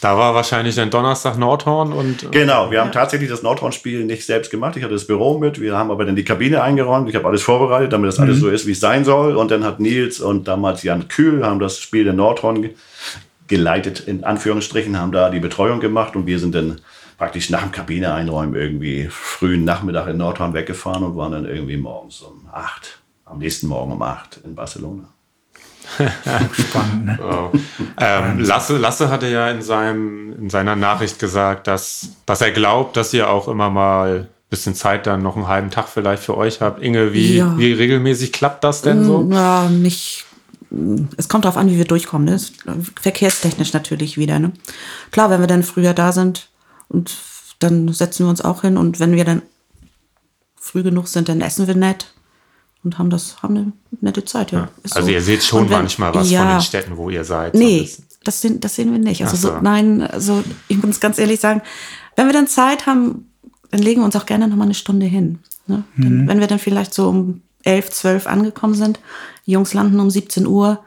Da war wahrscheinlich dann Donnerstag Nordhorn und. Äh, genau, wir ja. haben tatsächlich das Nordhorn-Spiel nicht selbst gemacht. Ich hatte das Büro mit. Wir haben aber dann die Kabine eingeräumt. Ich habe alles vorbereitet, damit das mhm. alles so ist, wie es sein soll. Und dann hat Nils und damals Jan Kühl haben das Spiel in Nordhorn geleitet, in Anführungsstrichen, haben da die Betreuung gemacht und wir sind dann praktisch nach dem Kabine einräumen irgendwie frühen Nachmittag in Nordhorn weggefahren und waren dann irgendwie morgens um acht, am nächsten Morgen um acht in Barcelona. Spannend, ne? Wow. Ähm, Lasse, Lasse hatte ja in, seinem, in seiner Nachricht gesagt, dass, dass er glaubt, dass ihr auch immer mal ein bisschen Zeit dann noch einen halben Tag vielleicht für euch habt. Inge, wie, Ja. wie regelmäßig klappt das denn so? Ja, nicht. Es kommt darauf an, wie wir durchkommen. Ne? Es- Verkehrstechnisch natürlich wieder. Ne? Klar, wenn wir dann früher da sind und dann setzen wir uns auch hin und wenn wir dann früh genug sind, dann essen wir nett und haben das haben eine nette Zeit. Ja. Ist Also so. ihr seht schon wenn- manchmal was ja, von den Städten, wo ihr seid. Nee, bisschen. das sehen, das sehen wir nicht. Also so. so, nein, also ich muss ganz ehrlich sagen, wenn wir dann Zeit haben, dann legen wir uns auch gerne noch mal eine Stunde hin. Ne? Dann, wenn wir dann vielleicht so um 11, 12 angekommen sind, die Jungs landen um 17 Uhr,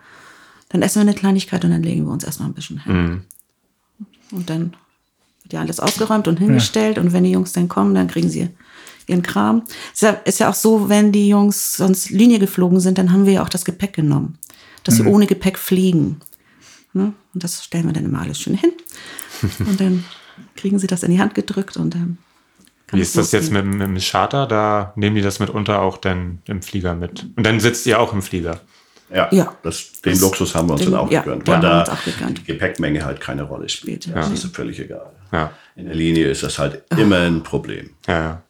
dann essen wir eine Kleinigkeit und dann legen wir uns erstmal ein bisschen hin. Und dann wird ja alles ausgeräumt und hingestellt und wenn die Jungs dann kommen, dann kriegen sie ihren Kram. Ist ja, ist ja auch so, wenn die Jungs sonst Linie geflogen sind, dann haben wir ja auch das Gepäck genommen, dass sie ohne Gepäck fliegen. Ne? Und das stellen wir dann immer alles schön hin. Und dann kriegen sie das in die Hand gedrückt und dann kann Wie ist das jetzt mit, mit dem Charter? Da nehmen die das mitunter auch dann im Flieger mit. Und dann sitzt ihr auch im Flieger. Ja, Ja. Das, den Luxus haben wir uns Den- dann auch ja, gegönnt, weil da die Gepäckmenge halt keine Rolle spielt. Ja. Das ist völlig egal. Ja, In der Linie ist das halt immer ein Problem. ja, ja.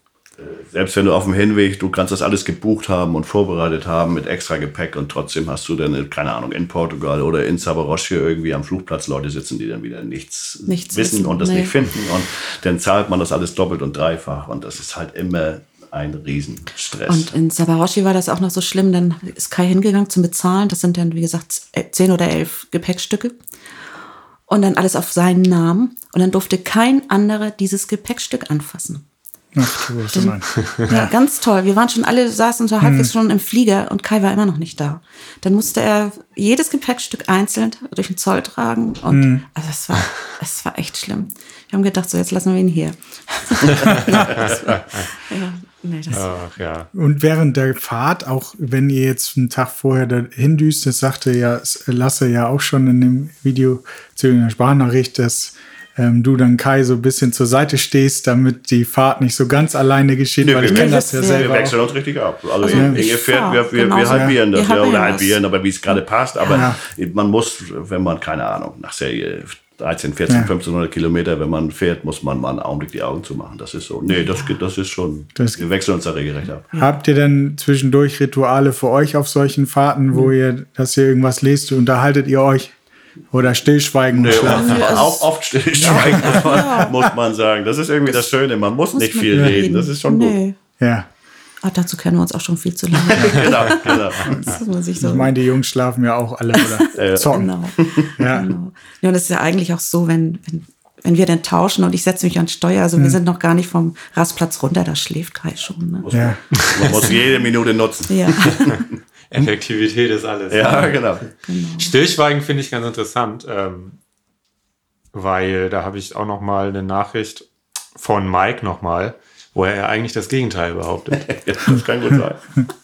Selbst wenn du auf dem Hinweg, du kannst das alles gebucht haben und vorbereitet haben mit extra Gepäck und trotzdem hast du dann, keine Ahnung, in Portugal oder in Sabaroche irgendwie am Flugplatz Leute sitzen, die dann wieder nichts, Nichts wissen wissen, und das nee. nicht finden und dann zahlt man das alles doppelt und dreifach und das ist halt immer ein Riesenstress. Und in Sabaroshi war das auch noch so schlimm, dann ist Kai hingegangen zum Bezahlen. Das sind dann, wie gesagt, zehn oder elf Gepäckstücke. Und dann alles auf seinen Namen. Und dann durfte kein anderer dieses Gepäckstück anfassen. Ach, du bist mein. Ja, ganz toll. Wir waren schon alle, saßen so halbwegs schon im Flieger und Kai war immer noch nicht da. Dann musste er jedes Gepäckstück einzeln durch den Zoll tragen. Und also es war, es war echt schlimm. Wir haben gedacht, so jetzt lassen wir ihn hier. das war, ja, nee, das, Ach ja. Und während der Fahrt, auch wenn ihr jetzt einen Tag vorher dahin düst, das sagte ja Lasse ja auch schon in dem Video zu einer Sprachnachricht, dass ähm, du dann Kai so ein bisschen zur Seite stehst, damit die Fahrt nicht so ganz alleine geschieht, Nee, weil wir ich kenne wechseln- das ja wir wir selber. wechseln Auch. uns richtig ab. Also, Also Inge ich fährt, wir, wir, wir halbieren das, Wir ja, oder halbieren das. aber wie es gerade passt. Aber Ja. man muss, wenn man, keine Ahnung, nach Serie 13, 14, Ja. 1500 Kilometer, wenn man fährt, muss man mal einen Augenblick die Augen zumachen. Das ist so. Nee, das, das ist schon, Das- wir wechseln uns da regelrecht ab. Habt ihr denn zwischendurch Rituale für euch auf solchen Fahrten, wo ihr, dass ihr irgendwas lest, unterhaltet ihr euch oder stillschweigen Nee, schlafen? auch oft stillschweigen, muss, man, muss man sagen. Das ist irgendwie das Schöne. Man muss, nicht man viel nicht reden. Das ist schon gut. Nee. Ja, Ah, dazu kennen wir uns auch schon viel zu lange. Genau, genau. Muss so ich meine, die Jungs schlafen ja auch alle oder zocken. Genau. Ja. genau. Ja, und das ist ja eigentlich auch so, wenn, wenn, wenn wir dann tauschen und ich setze mich an Steuer, also wir sind noch gar nicht vom Rastplatz runter, da schläft Kai schon. Ne? Ja. Man muss jede Minute nutzen. Ja. Effektivität ist alles. Ja, genau. Stillschweigen finde ich ganz interessant, ähm, weil da habe ich auch noch mal eine Nachricht von Mike noch mal, wo er ja eigentlich das Gegenteil behauptet. Das kann gut sein.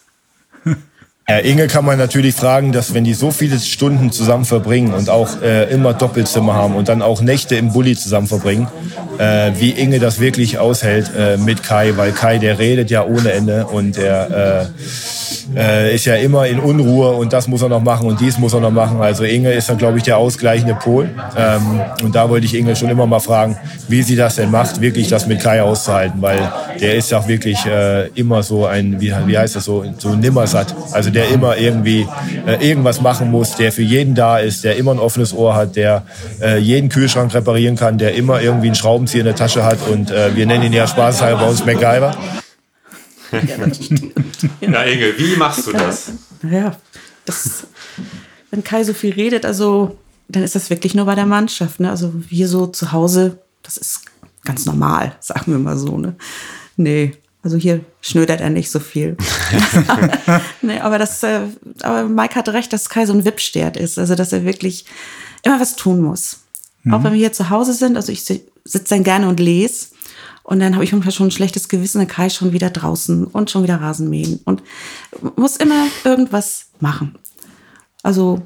Herr Inge kann man natürlich fragen, dass wenn die so viele Stunden zusammen verbringen und auch äh, immer Doppelzimmer haben und dann auch Nächte im Bulli zusammen verbringen, äh, wie Inge das wirklich aushält äh, mit Kai, weil Kai, der redet ja ohne Ende und der äh, äh, ist ja immer in Unruhe und das muss er noch machen und dies muss er noch machen. Also Inge ist dann, glaube ich, der ausgleichende Pol. Ähm, und da wollte ich Inge schon immer mal fragen, wie sie das denn macht, wirklich das mit Kai auszuhalten, weil der ist ja wirklich äh, immer so ein, wie, wie heißt das so, so nimmersatt. Also der immer irgendwie äh, irgendwas machen muss, der für jeden da ist, der immer ein offenes Ohr hat, der äh, jeden Kühlschrank reparieren kann, der immer irgendwie einen Schraubenzieher in der Tasche hat und äh, wir nennen ihn ja spaßhalber bei uns MacGyver. Ja, Inge, wie machst du das? Ja, das, wenn Kai so viel redet, also dann ist das wirklich nur bei der Mannschaft. Ne? Also wir so zu Hause, das ist ganz normal, sagen wir mal so. Ne? Nee, also hier schnödert er nicht so viel. nee, aber das, äh, aber Mike hat recht, dass Kai so ein Wippstert ist. Also dass er wirklich immer was tun muss. Auch wenn wir hier zu Hause sind, also ich si- sitze dann gerne und lese. Und dann habe ich manchmal schon ein schlechtes Gewissen, dann Kai schon wieder draußen und schon wieder Rasen mähen. Und muss immer irgendwas machen. Also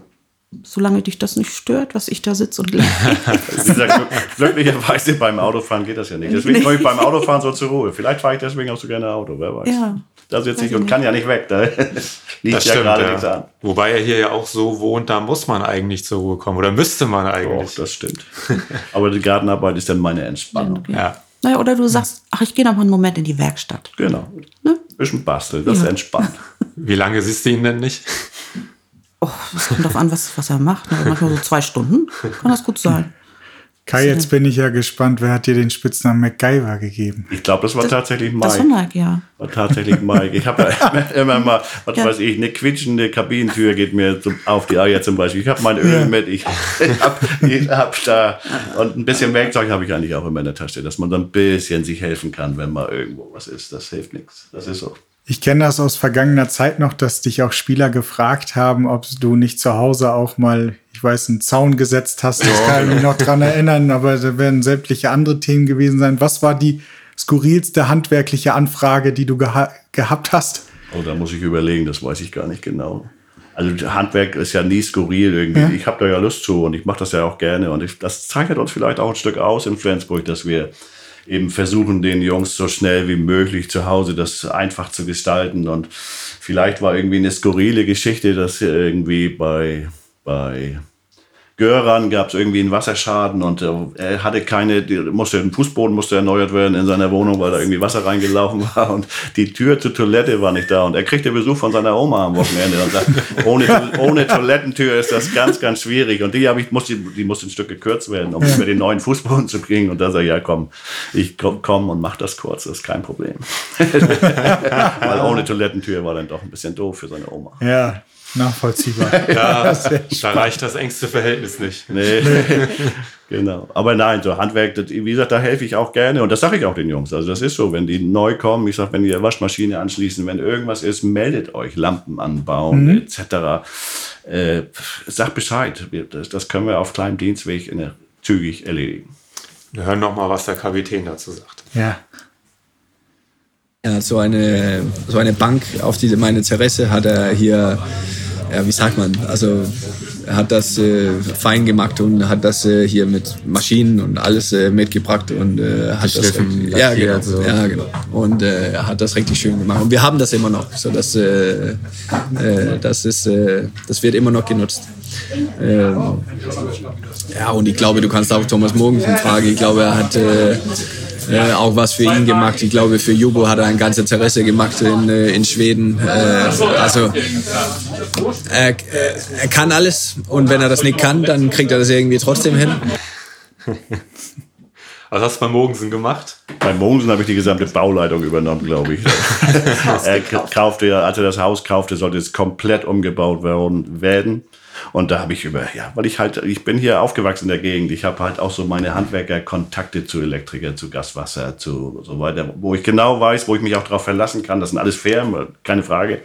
solange dich das nicht stört, was ich da sitze und lese. Glücklicherweise beim Autofahren geht das ja nicht. Deswegen komme ich beim Autofahren so zur Ruhe. Vielleicht fahre ich deswegen auch so gerne Auto, wer weiß. Ja. Da sitze ich und kann ja nicht weg. Da liegt Das ja stimmt, gerade ja. nichts an. Wobei er hier ja auch so wohnt, da muss man eigentlich zur Ruhe kommen. Oder müsste man Doch, eigentlich. das stimmt. Aber die Gartenarbeit ist dann meine Entspannung. ja. Naja, oder du sagst, ach, ich gehe noch mal einen Moment in die Werkstatt. Genau. Ne? Bisschen basteln, das ist Ja. entspannt. Wie lange siehst du ihn denn nicht? Oh, es kommt drauf an, was, was er macht. Aber manchmal so zwei Stunden kann das gut sein. Kai, jetzt bin ich ja gespannt, wer hat dir den Spitznamen MacGyver gegeben? Ich glaube, das war tatsächlich Das Mike. war Mike, ja. War tatsächlich Mike. Ich habe ja immer, immer mal, was Ja. weiß ich, eine quietschende Kabinentür geht mir zum, auf die Eier zum Beispiel. Ich habe mein Öl mit, ich habe ich hab da und ein bisschen Werkzeug habe ich eigentlich auch immer in der Tasche, dass man dann ein bisschen sich helfen kann, wenn mal irgendwo was ist. Das hilft nichts. Das ist so. Ich kenne das aus vergangener Zeit noch, dass dich auch Spieler gefragt haben, ob du nicht zu Hause auch mal, ich weiß, einen Zaun gesetzt hast. Das kann ich mich noch dran erinnern, aber da werden sämtliche andere Themen gewesen sein. Was war die skurrilste handwerkliche Anfrage, die du geha gehabt hast? Oh, da muss ich überlegen, das weiß ich gar nicht genau. Also Handwerk ist ja nie skurril irgendwie. Ich habe da ja Lust zu und ich mache das ja auch gerne. Und ich, das zeichnet uns vielleicht auch ein Stück aus in Flensburg, dass wir eben versuchen, den Jungs so schnell wie möglich zu Hause das einfach zu gestalten. Und vielleicht war irgendwie eine skurrile Geschichte, dass irgendwie bei, bei Göran gab es irgendwie einen Wasserschaden und äh, er hatte keine, musste, ein Fußboden musste erneuert werden in seiner Wohnung, weil da irgendwie Wasser reingelaufen war und die Tür zur Toilette war nicht da und er kriegte Besuch von seiner Oma am Wochenende und sagt, ohne, ohne Toilettentür ist das ganz, ganz schwierig und die habe ich, musste, die musste ein Stück gekürzt werden, um über den neuen Fußboden zu kriegen und da sagt er, ja komm, ich komm, komm und mach das kurz, das ist kein Problem. weil ohne Toilettentür war dann doch ein bisschen doof für seine Oma. Ja, nachvollziehbar. Ja, da reicht das engste Verhältnis nicht. Nee. genau. Aber nein, so Handwerk, das, wie gesagt, da helfe ich auch gerne. Und das sage ich auch den Jungs. Also das ist so, wenn die neu kommen, ich sage, wenn die Waschmaschine anschließen, wenn irgendwas ist, meldet euch. Lampen anbauen, etc. Äh, sag Bescheid. Das, das können wir auf kleinem Dienstweg in der, zügig erledigen. Wir hören noch mal, was der Kapitän dazu sagt. Ja. Hat so eine, so eine Bank auf diese meine Terrasse hat er hier, ja, wie sagt man, also er hat das äh, fein gemacht und hat das äh, hier mit Maschinen und alles äh, mitgebracht und äh, hat das Geschliffen, ja, genau, so. ja genau und äh, er hat das richtig schön gemacht und wir haben das immer noch, so dass äh, das ist, das wird immer noch genutzt. Ähm, ja, und ich glaube, du kannst auch Thomas Mogensen fragen. Ich glaube, er hat äh, auch was für ihn gemacht. Ich glaube, für Jubo hat er ein ganzes Interesse gemacht in, äh, in Schweden. Äh, also, er, er kann alles und wenn er das nicht kann, dann kriegt er das irgendwie trotzdem hin. Was hast du bei Mogensen gemacht? Bei Mogensen habe ich die gesamte Bauleitung übernommen, glaube ich. er kaufte, ja, als er das Haus kaufte, sollte es komplett umgebaut werden. Und da habe ich über, ja, weil ich halt, ich bin hier aufgewachsen in der Gegend. Ich habe halt auch so meine Handwerker-Kontakte zu Elektriker, zu Gaswasser, zu so weiter, wo ich genau weiß, wo ich mich auch darauf verlassen kann. Das sind alles Firmen, keine Frage.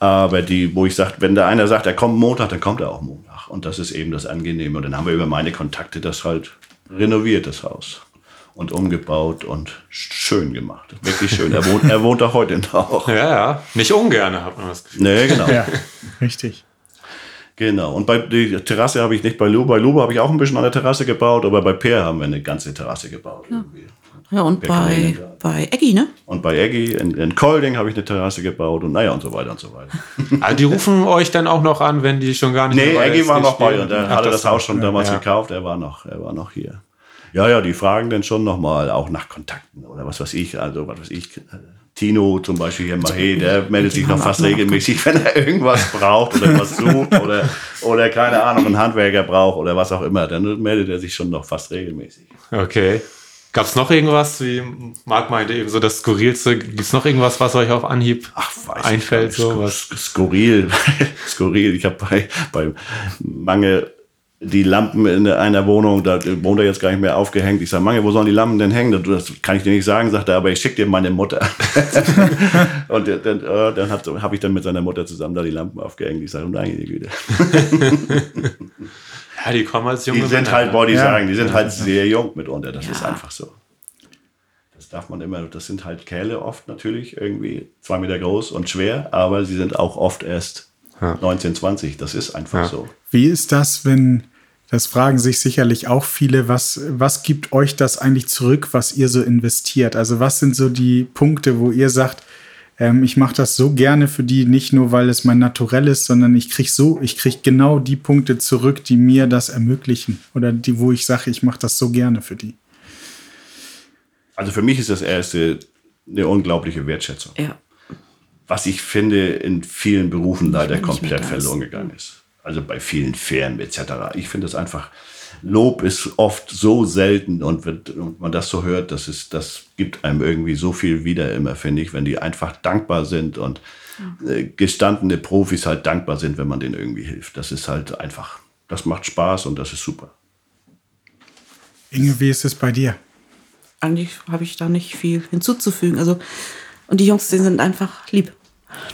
Aber die, wo ich sage, wenn da einer sagt, er kommt Montag, dann kommt er auch Montag. Und das ist eben das Angenehme. Und dann haben wir über meine Kontakte das halt renoviert, das Haus. Und umgebaut und schön gemacht. Wirklich schön. Er wohnt, er wohnt auch heute noch. Ja, ja. Nicht ungern, hat man das Gefühl. Nee, genau. Ja, richtig. Genau. Und bei die Terrasse habe ich nicht bei Lubo. Bei Lubo habe ich auch ein bisschen an der Terrasse gebaut, aber bei Peer haben wir eine ganze Terrasse gebaut. irgendwie. Ja, und bei, bei Eggy, ne? Und bei Eggy in, in Kolding habe ich eine Terrasse gebaut und naja und so weiter und so weiter. Also die rufen euch dann auch noch an, wenn die schon gar nicht Nee, mehr bei Eggy war noch bei und er hatte das Haus schon damals ja. gekauft. Er war noch, er war noch hier. Ja, ja, die fragen dann schon nochmal auch nach Kontakten oder was weiß ich. Also was weiß ich. Tino zum Beispiel hier, Mahe, der meldet sich noch fast regelmäßig, wenn er irgendwas braucht oder was sucht oder, oder keine Ahnung, einen Handwerker braucht oder was auch immer. Dann meldet er sich schon noch fast regelmäßig. Okay. Gab es noch irgendwas, wie Marc meinte, eben so das Skurrilste? Gibt es noch irgendwas, was euch auf Anhieb weiß einfällt? ich So, was? Sk- Skurril. Skurril. Ich habe bei, bei Mange die Lampen in einer Wohnung, da wohnt er jetzt gar nicht mehr aufgehängt. Ich sage, Mange, wo sollen die Lampen denn hängen? Das kann ich dir nicht sagen, sagt er, aber ich schicke dir meine Mutter. Und dann, äh, dann habe ich dann mit seiner Mutter zusammen da die Lampen aufgehängt. Ich sage, meine Güte. Ja, die kommen als junge Die sind Männer, halt, wollte ich Ja. sagen, die sind halt sehr jung mitunter. Das ist Ja. einfach so. Das darf man immer, das sind halt Kerle oft natürlich, irgendwie zwei Meter groß und schwer, aber sie sind auch oft erst 19, 20. Das ist einfach Ja. so. Wie ist das, wenn, das fragen sich sicherlich auch viele, was, was gibt euch das eigentlich zurück, was ihr so investiert? Also was sind so die Punkte, wo ihr sagt, ähm, ich mache das so gerne für die, nicht nur weil es mein Naturell ist, sondern ich kriege so, ich kriege genau die Punkte zurück, die mir das ermöglichen. Oder die, wo ich sage, ich mache das so gerne für die. Also für mich ist das erste eine unglaubliche Wertschätzung. Ja. was ich finde in vielen Berufen leider komplett verloren gegangen ist. Also bei vielen Firmen etc. Ich finde es einfach, Lob ist oft so selten und wenn man das so hört, das, ist, das gibt einem irgendwie so viel wieder immer, finde ich, wenn die einfach dankbar sind und äh, gestandene Profis halt dankbar sind, wenn man denen irgendwie hilft. Das ist halt einfach, das macht Spaß und das ist super. Inge, wie ist es bei dir? Eigentlich habe ich da nicht viel hinzuzufügen. Also, und die Jungs, die sind einfach lieb.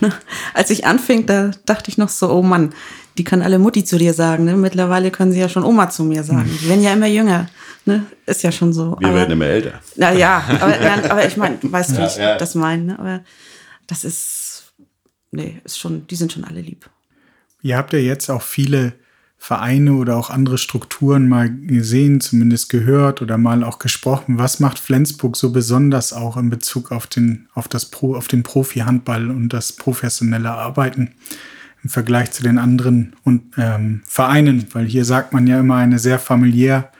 Ne? Als ich anfing, da dachte ich noch so, oh Mann, die können alle Mutti zu dir sagen. Ne? Mittlerweile können sie ja schon Oma zu mir sagen. Die werden ja immer jünger. Ne? Ist ja schon so. Wir Aber- werden immer älter. Na ja, aber, aber ich meine, weißt du, wie ich ja. das meine. Ne? Aber das ist, nee, ist schon, die sind schon alle lieb. Ihr habt ja jetzt auch viele Vereine oder auch andere Strukturen mal gesehen, zumindest gehört oder mal auch gesprochen. Was macht Flensburg so besonders auch in Bezug auf den, auf das Pro, auf den Profi-Handball und das professionelle Arbeiten im Vergleich zu den anderen und, ähm, Vereinen? Weil hier sagt man ja immer eine sehr familiäre,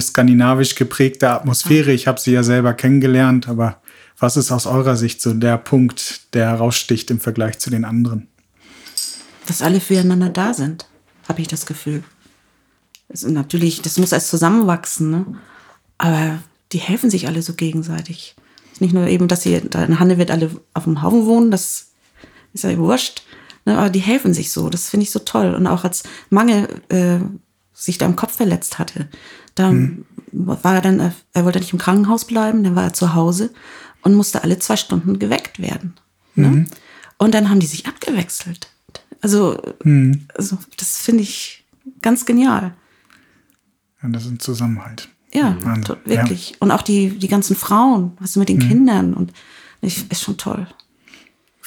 skandinavisch geprägte Atmosphäre. Ich habe sie ja selber kennengelernt, aber was ist aus eurer Sicht so der Punkt, der heraussticht im Vergleich zu den anderen? Dass alle füreinander da sind, habe ich das Gefühl. Ist natürlich, das muss erst zusammenwachsen, ne? Aber die helfen sich alle so gegenseitig. Nicht nur eben, dass sie da in Hanne wird alle auf dem Haufen wohnen, das ist ja wurscht. Ne? Aber die helfen sich so. Das finde ich so toll. Und auch als Mange äh, sich da im Kopf verletzt hatte, da war er dann, äh, er wollte nicht im Krankenhaus bleiben, dann war er zu Hause und musste alle zwei Stunden geweckt werden. Ne? Und dann haben die sich abgewechselt. Also, also das finde ich ganz genial. Ja, das ist ein Zusammenhalt. Ja, Wahnsinn. wirklich. Und auch die, die ganzen Frauen, was mit den Kindern und ich, ist schon toll.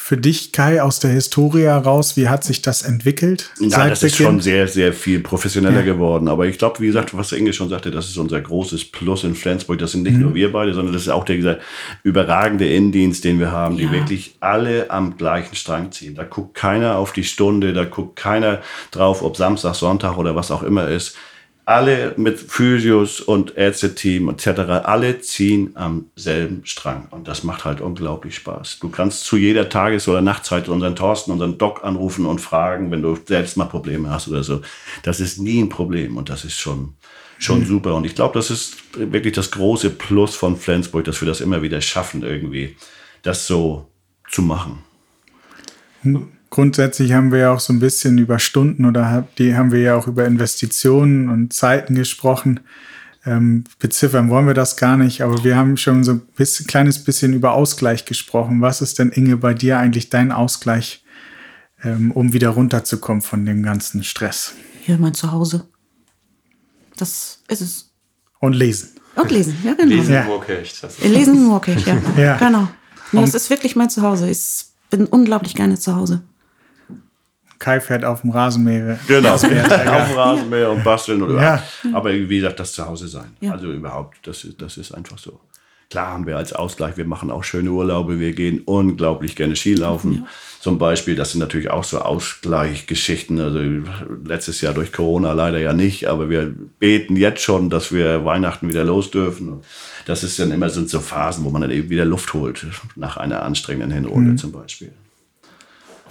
Für dich, Kai, aus der Historie heraus, wie hat sich das entwickelt? Ja, das ist Beginn? schon sehr, sehr viel professioneller geworden. Aber ich glaube, wie gesagt, was Inge schon sagte, das ist unser großes Plus in Flensburg. Das sind nicht nur wir beide, sondern das ist auch der dieser überragende Innendienst, den wir haben, die Ja. wirklich alle am gleichen Strang ziehen. Da guckt keiner auf die Stunde, da guckt keiner drauf, ob Samstag, Sonntag oder was auch immer ist. Alle mit Physios und Ärzteteam etc., alle ziehen am selben Strang. Und das macht halt unglaublich Spaß. Du kannst zu jeder Tages- oder Nachtzeit unseren Thorsten, unseren Doc anrufen und fragen, wenn du selbst mal Probleme hast oder so. Das ist nie ein Problem und das ist schon, schon super. Und ich glaube, das ist wirklich das große Plus von Flensburg, dass wir das immer wieder schaffen, irgendwie das so zu machen. Grundsätzlich haben wir ja auch so ein bisschen über Stunden oder hab- die haben wir ja auch über Investitionen und Zeiten gesprochen. Ähm, beziffern wollen wir das gar nicht, aber wir haben schon so ein bisschen, kleines bisschen über Ausgleich gesprochen. Was ist denn, Inge, bei dir eigentlich dein Ausgleich, ähm, um wieder runterzukommen von dem ganzen Stress? Hier mein Zuhause. Das ist es. Und lesen. Und lesen, ja genau. Lesen Ja. Moorkirch. Das ist Wir lesen Moorkirch, ja. Ja. Genau. Nee, das ist wirklich mein Zuhause. Ich bin unglaublich gerne zu Hause. Kai fährt auf dem Rasenmäher. Genau, auf dem Rasenmäher und basteln. Oder Ja. Aber wie gesagt, das Zuhause sein. Ja. Also überhaupt, das ist, das ist einfach so. Klar haben wir als Ausgleich, wir machen auch schöne Urlaube, wir gehen unglaublich gerne Skilaufen. Zum Beispiel, das sind natürlich auch so Ausgleichgeschichten. Also letztes Jahr durch Corona leider ja nicht, aber wir beten jetzt schon, dass wir Weihnachten wieder los dürfen. Und das ist dann immer sind so Phasen, wo man dann eben wieder Luft holt, nach einer anstrengenden Hinrunde zum Beispiel.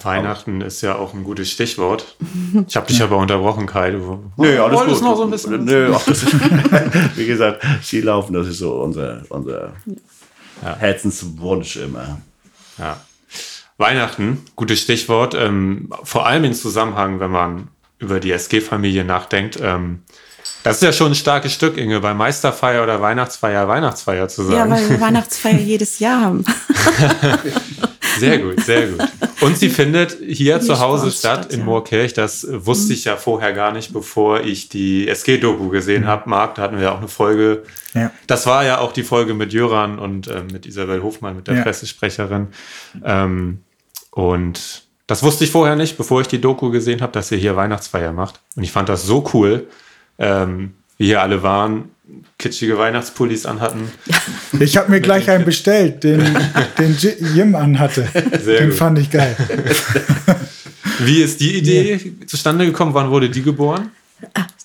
Weihnachten ist ja auch ein gutes Stichwort. Ich habe dich aber unterbrochen, Kai. Du Nö, alles wolltest gut. noch so ein bisschen. Nö, ach, das ist, wie gesagt, Skilaufen, das ist so unser, unser Herzenswunsch immer. Ja. Weihnachten, gutes Stichwort. Ähm, vor allem im Zusammenhang, wenn man über die SG-Familie nachdenkt. Ähm, das ist ja schon ein starkes Stück, Inge, bei Meisterfeier oder Weihnachtsfeier Weihnachtsfeier zu Ja, sagen. weil wir Weihnachtsfeier jedes Jahr haben. Sehr gut, sehr gut. Und sie findet hier zu Hause statt, statt, in ja. Moorkirch. Das wusste ich ja vorher gar nicht, bevor ich die SG-Doku gesehen habe. Marc, da hatten wir auch eine Folge. Ja. Das war ja auch die Folge mit Jöran und ähm, mit Isabel Hofmann, mit der Ja. Pressesprecherin. Ähm, und Das wusste ich vorher nicht, bevor ich die Doku gesehen habe, dass ihr hier Weihnachtsfeier macht. Und ich fand das so cool, ähm, wie hier alle waren, kitschige Weihnachtspullis anhatten. Ich habe mir gleich einen bestellt, den, den Ji- Jim anhatte. Sehr den gut. fand ich geil. Wie ist die Idee zustande gekommen? Wann wurde die geboren?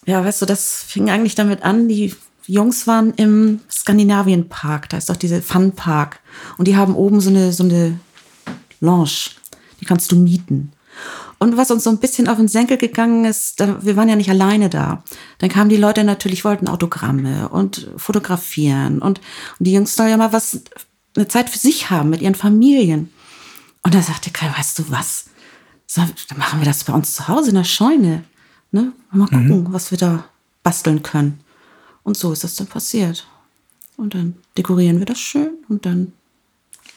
Ja, weißt du, das fing eigentlich damit an, die Jungs waren im Skandinavien-Park, da ist doch diese Fun-Park. Und die haben oben so eine, so eine Lounge, die kannst du mieten. Und was uns so ein bisschen auf den Senkel gegangen ist, wir waren ja nicht alleine da. Dann kamen die Leute natürlich, wollten Autogramme und fotografieren. Und, und die Jungs sollen ja mal was, eine Zeit für sich haben mit ihren Familien. Und da sagte Kai, weißt du was? So, dann machen wir das bei uns zu Hause in der Scheune. Ne? Mal gucken, was wir da basteln können. Und so ist das dann passiert. Und dann dekorieren wir das schön und dann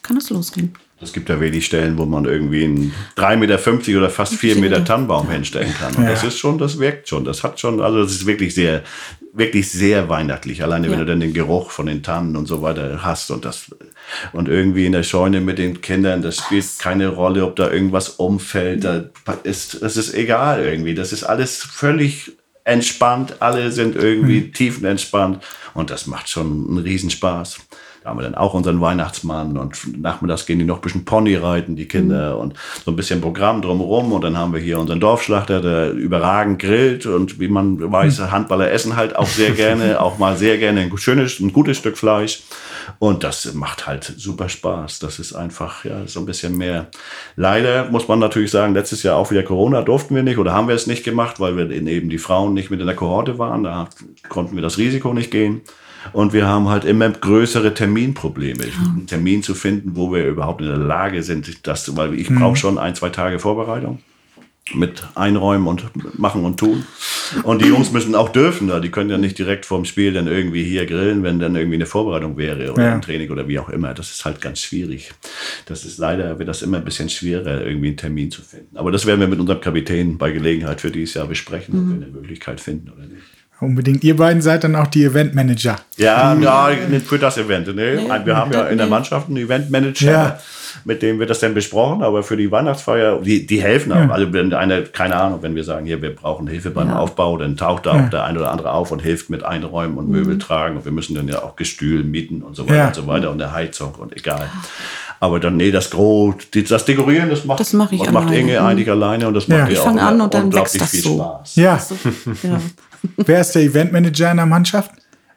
kann es losgehen. Es gibt ja wenig Stellen, wo man irgendwie einen 3,50 Meter oder fast 4 Meter Tannenbaum hinstellen kann. Und das ist schon, das wirkt schon. Das hat schon, also das ist wirklich sehr, wirklich sehr weihnachtlich. Alleine wenn Ja. du dann den Geruch von den Tannen und so weiter hast und das, und irgendwie in der Scheune mit den Kindern, das spielt keine Rolle, ob da irgendwas umfällt. Da ist, das ist egal irgendwie. Das ist alles völlig entspannt. Alle sind irgendwie tiefenentspannt. Und das macht schon einen Riesenspaß. Da haben wir dann auch unseren Weihnachtsmann und nachmittags gehen die noch ein bisschen Pony reiten, die Kinder, und so ein bisschen Programm drumherum. Und dann haben wir hier unseren Dorfschlachter, der überragend grillt. Und wie man weiß, Handballer essen halt auch sehr gerne, auch mal sehr gerne ein schönes, ein gutes Stück Fleisch. Und das macht halt super Spaß. Das ist einfach ja so ein bisschen mehr. Leider muss man natürlich sagen, letztes Jahr auch wieder Corona durften wir nicht oder haben wir es nicht gemacht, weil wir eben die Frauen nicht mit in der Kohorte waren. Da konnten wir das Risiko nicht gehen. Und wir haben halt immer größere Terminprobleme. Einen Termin zu finden, wo wir überhaupt in der Lage sind, das, weil ich brauche schon ein, zwei Tage Vorbereitung mit einräumen und machen und tun. Und die Jungs müssen auch dürfen da. Die können ja nicht direkt vorm Spiel dann irgendwie hier grillen, wenn dann irgendwie eine Vorbereitung wäre oder Ja. ein Training oder wie auch immer. Das ist halt ganz schwierig. Das ist leider, wird das immer ein bisschen schwerer, irgendwie einen Termin zu finden. Aber das werden wir mit unserem Kapitän bei Gelegenheit für dieses Jahr besprechen, ob wir eine Möglichkeit finden oder nicht. Unbedingt. Ihr beiden seid dann auch die Eventmanager. Ja, ja, nicht für das Event. Ne? Wir haben ja in der Mannschaft einen Eventmanager, Ja. mit dem wird das dann besprochen, aber für die Weihnachtsfeier, die, die helfen auch. Also wenn einer, keine Ahnung, wenn wir sagen, hier, wir brauchen Hilfe beim Aufbau, dann taucht da auch der ein oder andere auf und hilft mit Einräumen und Möbel tragen. Und wir müssen dann ja auch Gestühl mieten und so weiter Ja. und so weiter und der Heizung und egal. Aber dann, nee, das die, das Dekorieren, das macht, Das mach ich macht alleine. Inge Mhm. eigentlich alleine und das Ja. macht Ich ihr auch fang an und dann unglaublich wächst das viel so. Spaß. Ja. Ja. Wer ist der Eventmanager in der Mannschaft?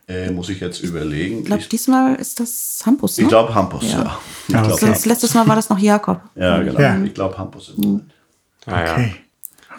Äh, muss ich jetzt überlegen. Ich glaube, diesmal ist das Hampus. Ne? ich glaube Hampus, ja. Ja. Ich glaub, okay. Sonst letztes Mal war das noch Jakob. Ja, genau. Ja. Ich glaube Hampus. im Moment. Ah, ja. Okay.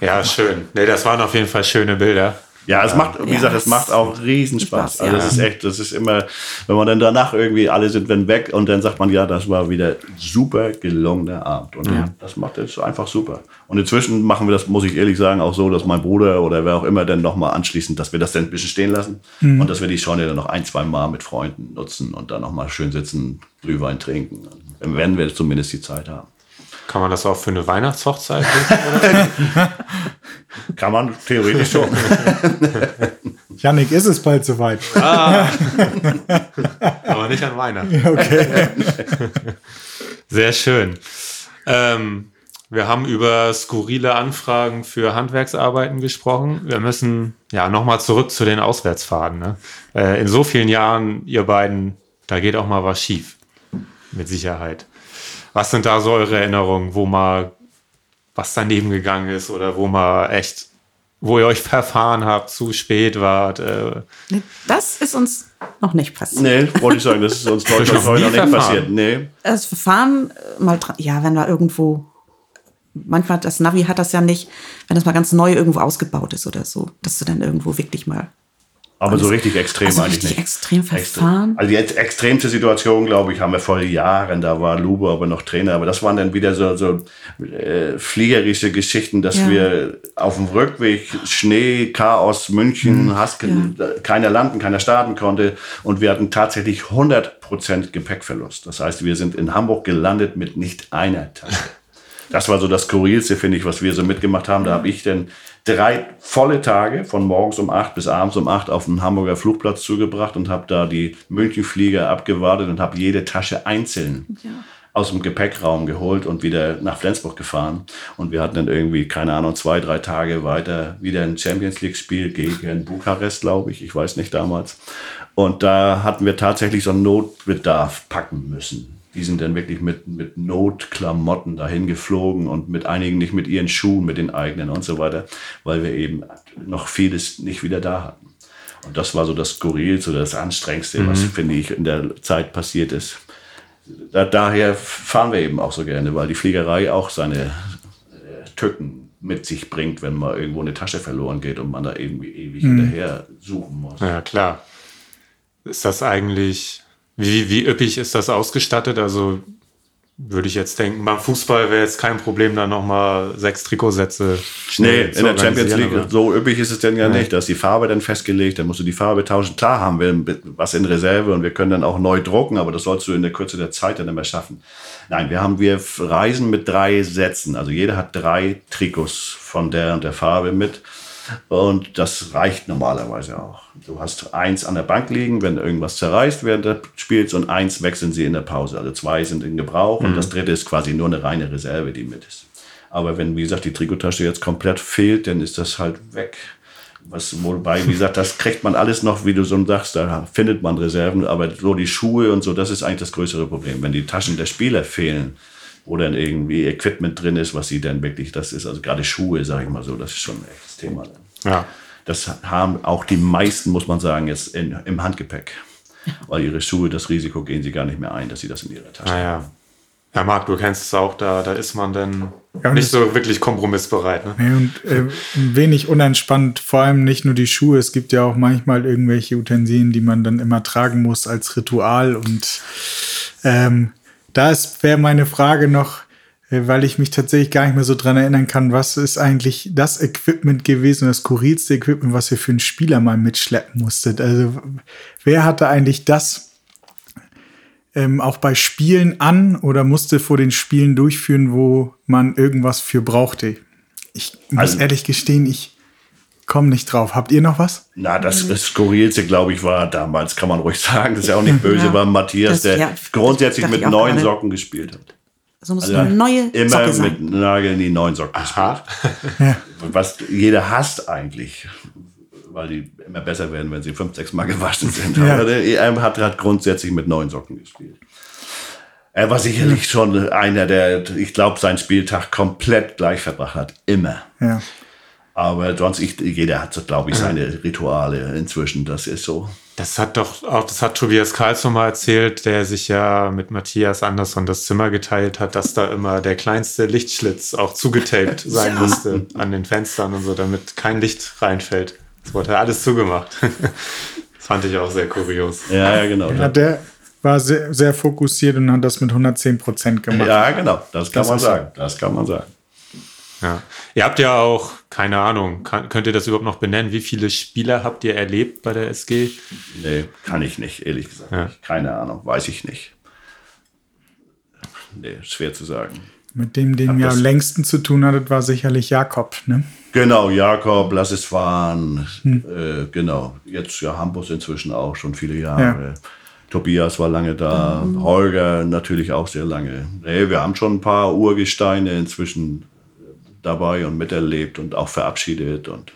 ja, schön. Nee, das waren auf jeden Fall schöne Bilder. Ja, es macht, wie Ja, gesagt, es es macht auch riesen Spaß. Also ja. das ist echt, das ist immer, wenn man dann danach irgendwie, alle sind dann weg und dann sagt man, ja, das war wieder super gelungener Abend. Und das macht jetzt einfach super. Und inzwischen machen wir das, muss ich ehrlich sagen, auch so, dass mein Bruder oder wer auch immer dann nochmal anschließend, dass wir das dann ein bisschen stehen lassen und dass wir die Scheune dann noch ein, zwei Mal mit Freunden nutzen und dann nochmal schön sitzen, Glühwein trinken. Werden wir zumindest die Zeit haben. Kann man das auch für eine Weihnachtshochzeit nutzen? Kann man theoretisch schon. Janik, ist es bald soweit? Aber nicht an Weihnachten. Okay. Sehr schön. Ähm, wir haben über skurrile Anfragen für Handwerksarbeiten gesprochen. Wir müssen ja nochmal zurück zu den Auswärtsfahrten. Ne? Äh, in so vielen Jahren, ihr beiden, da geht auch mal was schief. Mit Sicherheit. Was sind da so eure Erinnerungen, wo mal was daneben gegangen ist oder wo mal echt, wo ihr euch verfahren habt, zu spät wart? Äh, Nee, Das ist uns noch nicht passiert. nee, wollte ich sagen, das ist uns Nie noch nicht verfahren. passiert. Nee. Das Verfahren äh, mal, ja, wenn wir irgendwo, manchmal das Navi hat das ja nicht, wenn das mal ganz neu irgendwo ausgebaut ist oder so, dass du dann irgendwo wirklich mal. Aber so richtig extrem also eigentlich richtig nicht. extrem verfahren. Also die ex- extremste Situation, glaube ich, haben wir vor Jahren. Da war Lubo aber noch Trainer. Aber das waren dann wieder so, so äh, fliegerische Geschichten, dass Ja. wir auf dem Rückweg Schnee, Chaos, München, Hask, keiner landen, keiner starten konnte. Und wir hatten tatsächlich 100% Gepäckverlust. Das heißt, wir sind in Hamburg gelandet mit nicht einer Tasche. Das war so das Skurrilste, finde ich, was wir so mitgemacht haben. Da habe ich dann drei volle Tage von morgens um acht bis abends um acht auf den Hamburger Flugplatz zugebracht und habe da die Münchenflieger abgewartet und habe jede Tasche einzeln aus dem Gepäckraum geholt und wieder nach Flensburg gefahren. Und wir hatten dann irgendwie, keine Ahnung, zwei, drei Tage weiter wieder ein Champions League-Spiel gegen Bukarest, glaube ich. Ich weiß nicht damals. Und da hatten wir tatsächlich so einen Notbedarf packen müssen. Die sind dann wirklich mit, mit Notklamotten dahin geflogen und mit einigen nicht mit ihren Schuhen, mit den eigenen und so weiter, weil wir eben noch vieles nicht wieder da hatten. Und das war so das Skurrilste oder das Anstrengendste, was, finde ich, in der Zeit passiert ist. Da, daher fahren wir eben auch so gerne, weil die Fliegerei auch seine äh, Tücken mit sich bringt, wenn mal irgendwo eine Tasche verloren geht und man da irgendwie ewig hinterher suchen muss. Ja, klar. Ist das eigentlich, wie, wie üppig ist das ausgestattet? Also würde ich jetzt denken, beim Fußball wäre jetzt kein Problem, da nochmal sechs Trikotsätze Nee, schnell zu in der Champions League, aber- so üppig ist es denn ja, nicht. Da ist die Farbe dann festgelegt, dann musst du die Farbe tauschen. Klar haben wir was in Reserve und wir können dann auch neu drucken, aber das sollst du in der Kürze der Zeit dann immer schaffen. Nein, wir haben, wir reisen mit drei Sätzen. Also jeder hat drei Trikots von der und der Farbe mit. Und das reicht normalerweise auch. Du hast eins an der Bank liegen, wenn irgendwas zerreißt während des Spiels und eins wechseln sie in der Pause. Also zwei sind in Gebrauch und das dritte ist quasi nur eine reine Reserve, die mit ist. Aber wenn, wie gesagt, die Trikottasche jetzt komplett fehlt, dann ist das halt weg. Was, wobei, wie gesagt, das kriegt man alles noch, wie du so sagst, da findet man Reserven, aber so die Schuhe und so, das ist eigentlich das größere Problem. Wenn die Taschen der Spieler fehlen, dann irgendwie Equipment drin ist, was sie dann wirklich, das ist also gerade Schuhe, sage ich mal so, das ist schon ein echtes Thema. Ja. Das haben auch die meisten, muss man sagen, jetzt in, im Handgepäck. Weil ihre Schuhe, das Risiko gehen sie gar nicht mehr ein, dass sie das in ihrer Tasche haben. Naja. Ja, Marc, du kennst es auch, da, da ist man dann Ja, nicht so wirklich kompromissbereit. Ne? Nee, und äh, ein wenig unentspannt, vor allem nicht nur die Schuhe, es gibt ja auch manchmal irgendwelche Utensilien, die man dann immer tragen muss als Ritual. Und ähm, da wäre meine Frage noch, äh, weil ich mich tatsächlich gar nicht mehr so dran erinnern kann, was ist eigentlich das Equipment gewesen, das skurrilste Equipment, was ihr für einen Spieler mal mitschleppen musstet? Also wer hatte eigentlich das ähm, auch bei Spielen an oder musste vor den Spielen durchführen, wo man irgendwas für brauchte? Ich muss Also- ehrlich gestehen, ich komme nicht drauf. Habt ihr noch was? Na, das, das Skurrilste, glaube ich, war damals, kann man ruhig sagen, das ist ja auch nicht böse, Ja. war Matthias, Das- der ja, grundsätzlich mit neuen gerade. Socken gespielt hat. So muss Also eine neue immer Socke sein. mit Nagel in die neuen Socken gespielt. Was jeder hasst eigentlich, weil die immer besser werden, wenn sie fünf, sechs Mal gewaschen sind. Ja. Aber der EM hat, hat grundsätzlich mit neuen Socken gespielt. Er war sicherlich schon einer, der, ich glaube, seinen Spieltag komplett gleich verbracht hat. Immer. Ja. Aber sonst, ich, jeder hat so, glaube ich, seine Rituale inzwischen. Das ist so. Das hat doch auch, das hat Tobias Karlsson mal erzählt, der sich ja mit Matthias Andersson das Zimmer geteilt hat, dass da immer der kleinste Lichtschlitz auch zugetaped sein musste an den Fenstern und so, damit kein Licht reinfällt. Das wurde ja alles zugemacht. Das fand ich auch sehr kurios. Ja, ja, genau. ja der war sehr, sehr fokussiert und hat das mit 110 Prozent gemacht. Ja, genau. Das kann Das man sagen. Das kann man sagen. Ja. Ihr habt ja auch, keine Ahnung, kann, könnt ihr das überhaupt noch benennen? Wie viele Spieler habt ihr erlebt bei der SG? Nee, kann ich nicht, ehrlich gesagt. Ja. Keine Ahnung, weiß ich nicht. Nee, schwer zu sagen. Mit dem, dem Hab ihr am längsten zu tun hattet, war sicherlich Jakob. Ne? Genau, Jakob, lass es fahren. Hm. Äh, genau. Jetzt ja Hampus inzwischen auch schon viele Jahre. Tobias war lange da. Holger natürlich auch sehr lange. Nee, wir haben schon ein paar Urgesteine inzwischen dabei und miterlebt und auch verabschiedet. Und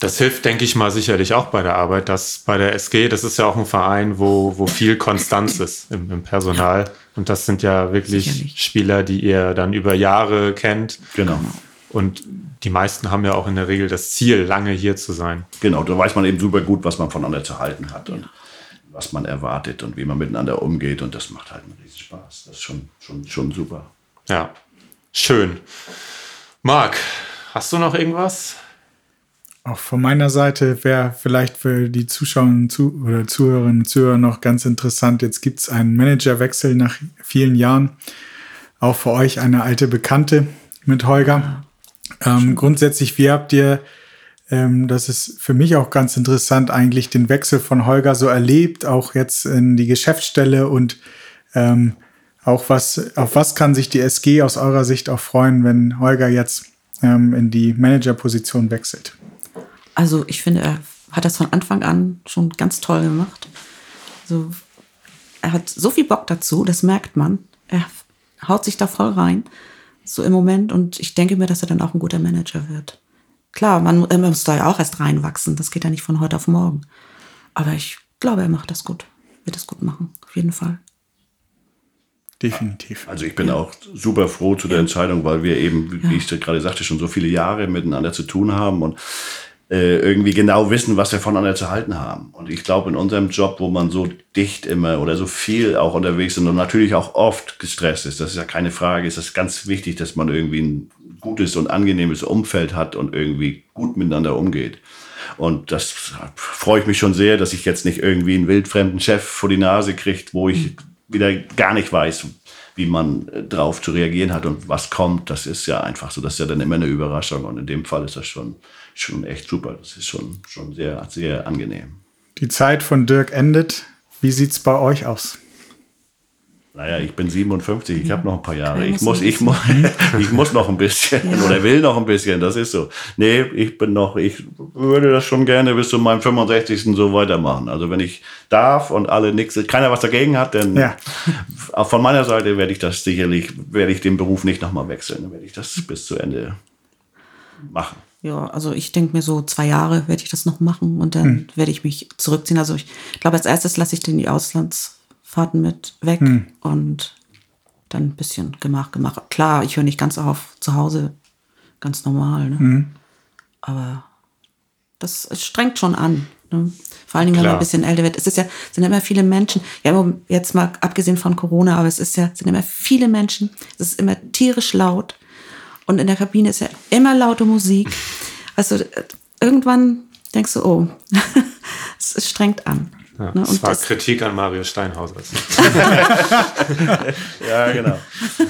Das hilft, denke ich mal, sicherlich auch bei der Arbeit, dass bei der SG, das ist ja auch ein Verein, wo, wo viel Konstanz ist im, im Personal. Und das sind ja wirklich Sicherlich. Spieler, die ihr dann über Jahre kennt. genau. Und die meisten haben ja auch in der Regel das Ziel, lange hier zu sein. Genau, da weiß man eben super gut, was man voneinander zu halten hat und was man erwartet und wie man miteinander umgeht. Und das macht halt einen riesen Spaß. Das ist schon, schon, schon super. Ja, schön. Marc, hast du noch irgendwas? Auch von meiner Seite wäre vielleicht für die Zuschauer und zu oder Zuhörerinnen und Zuhörer noch ganz interessant. Jetzt gibt es einen Managerwechsel nach vielen Jahren. Auch für euch eine alte Bekannte mit Holger. Ähm, grundsätzlich, wie habt ihr, ähm, das ist für mich auch ganz interessant, eigentlich den Wechsel von Holger so erlebt, auch jetzt in die Geschäftsstelle und ähm, auch was, auf was kann sich die SG aus eurer Sicht auch freuen, wenn Holger jetzt ähm, in die Managerposition wechselt? Also ich finde, er hat das von Anfang an schon ganz toll gemacht. Also, er hat so viel Bock dazu, das merkt man. er haut sich da voll rein, so im Moment. Und ich denke mir, dass er dann auch ein guter Manager wird. Klar, man, er muss da ja auch erst reinwachsen. Das geht ja nicht von heute auf morgen. Aber ich glaube, er macht das gut. Wird das gut machen, auf jeden Fall. Definitiv. Also ich bin auch super froh zu der Entscheidung, weil wir eben, wie Ja. ich gerade sagte, schon so viele Jahre miteinander zu tun haben und äh, irgendwie genau wissen, was wir voneinander zu halten haben. Und ich glaube, in unserem Job, wo man so dicht immer oder so viel auch unterwegs ist und natürlich auch oft gestresst ist, das ist ja keine Frage, ist das ganz wichtig, dass man irgendwie ein gutes und angenehmes Umfeld hat und irgendwie gut miteinander umgeht. Und das freue ich mich schon sehr, dass ich jetzt nicht irgendwie einen wildfremden Chef vor die Nase kriegt, wo ich wieder gar nicht weiß, wie man äh, drauf zu reagieren hat und was kommt. Das ist ja einfach so. Das ist ja dann immer eine Überraschung. Und in dem Fall ist das schon, schon echt super. Das ist schon, schon sehr, sehr angenehm. Die Zeit von Dirk endet. Wie sieht's bei euch aus? Naja, ich bin 57, ich habe noch ein paar Jahre. Ich muss, ich, muss, ich muss noch ein bisschen oder will noch ein bisschen, das ist so. Nee, ich bin noch, ich würde das schon gerne bis zu meinem 65. so weitermachen. Also wenn ich darf und alle nichts, keiner was dagegen hat, dann Ja. von meiner Seite werde ich das sicherlich, werde ich den Beruf nicht nochmal wechseln. Dann werde ich das bis zu Ende machen. Ja, also ich denke mir so zwei Jahre werde ich das noch machen und dann werde ich mich zurückziehen. Also ich glaube, als erstes lasse ich den die Auslandsfahrten mit weg und dann ein bisschen Gemach, Gemach. Klar, ich höre nicht ganz auf zu Hause, ganz normal, ne? Aber das strengt schon an. Ne? Vor allen Dingen, wenn man ein bisschen älter wird. Es ist ja, sind immer viele Menschen, ja, jetzt mal abgesehen von Corona, aber es ist ja, sind immer viele Menschen, es ist immer tierisch laut. Und in der Kabine ist ja immer laute Musik. Also äh, irgendwann denkst du, oh, es, es strengt an. Ja, Ne? das war das, Kritik an Mario Steinhauser. Ja, genau.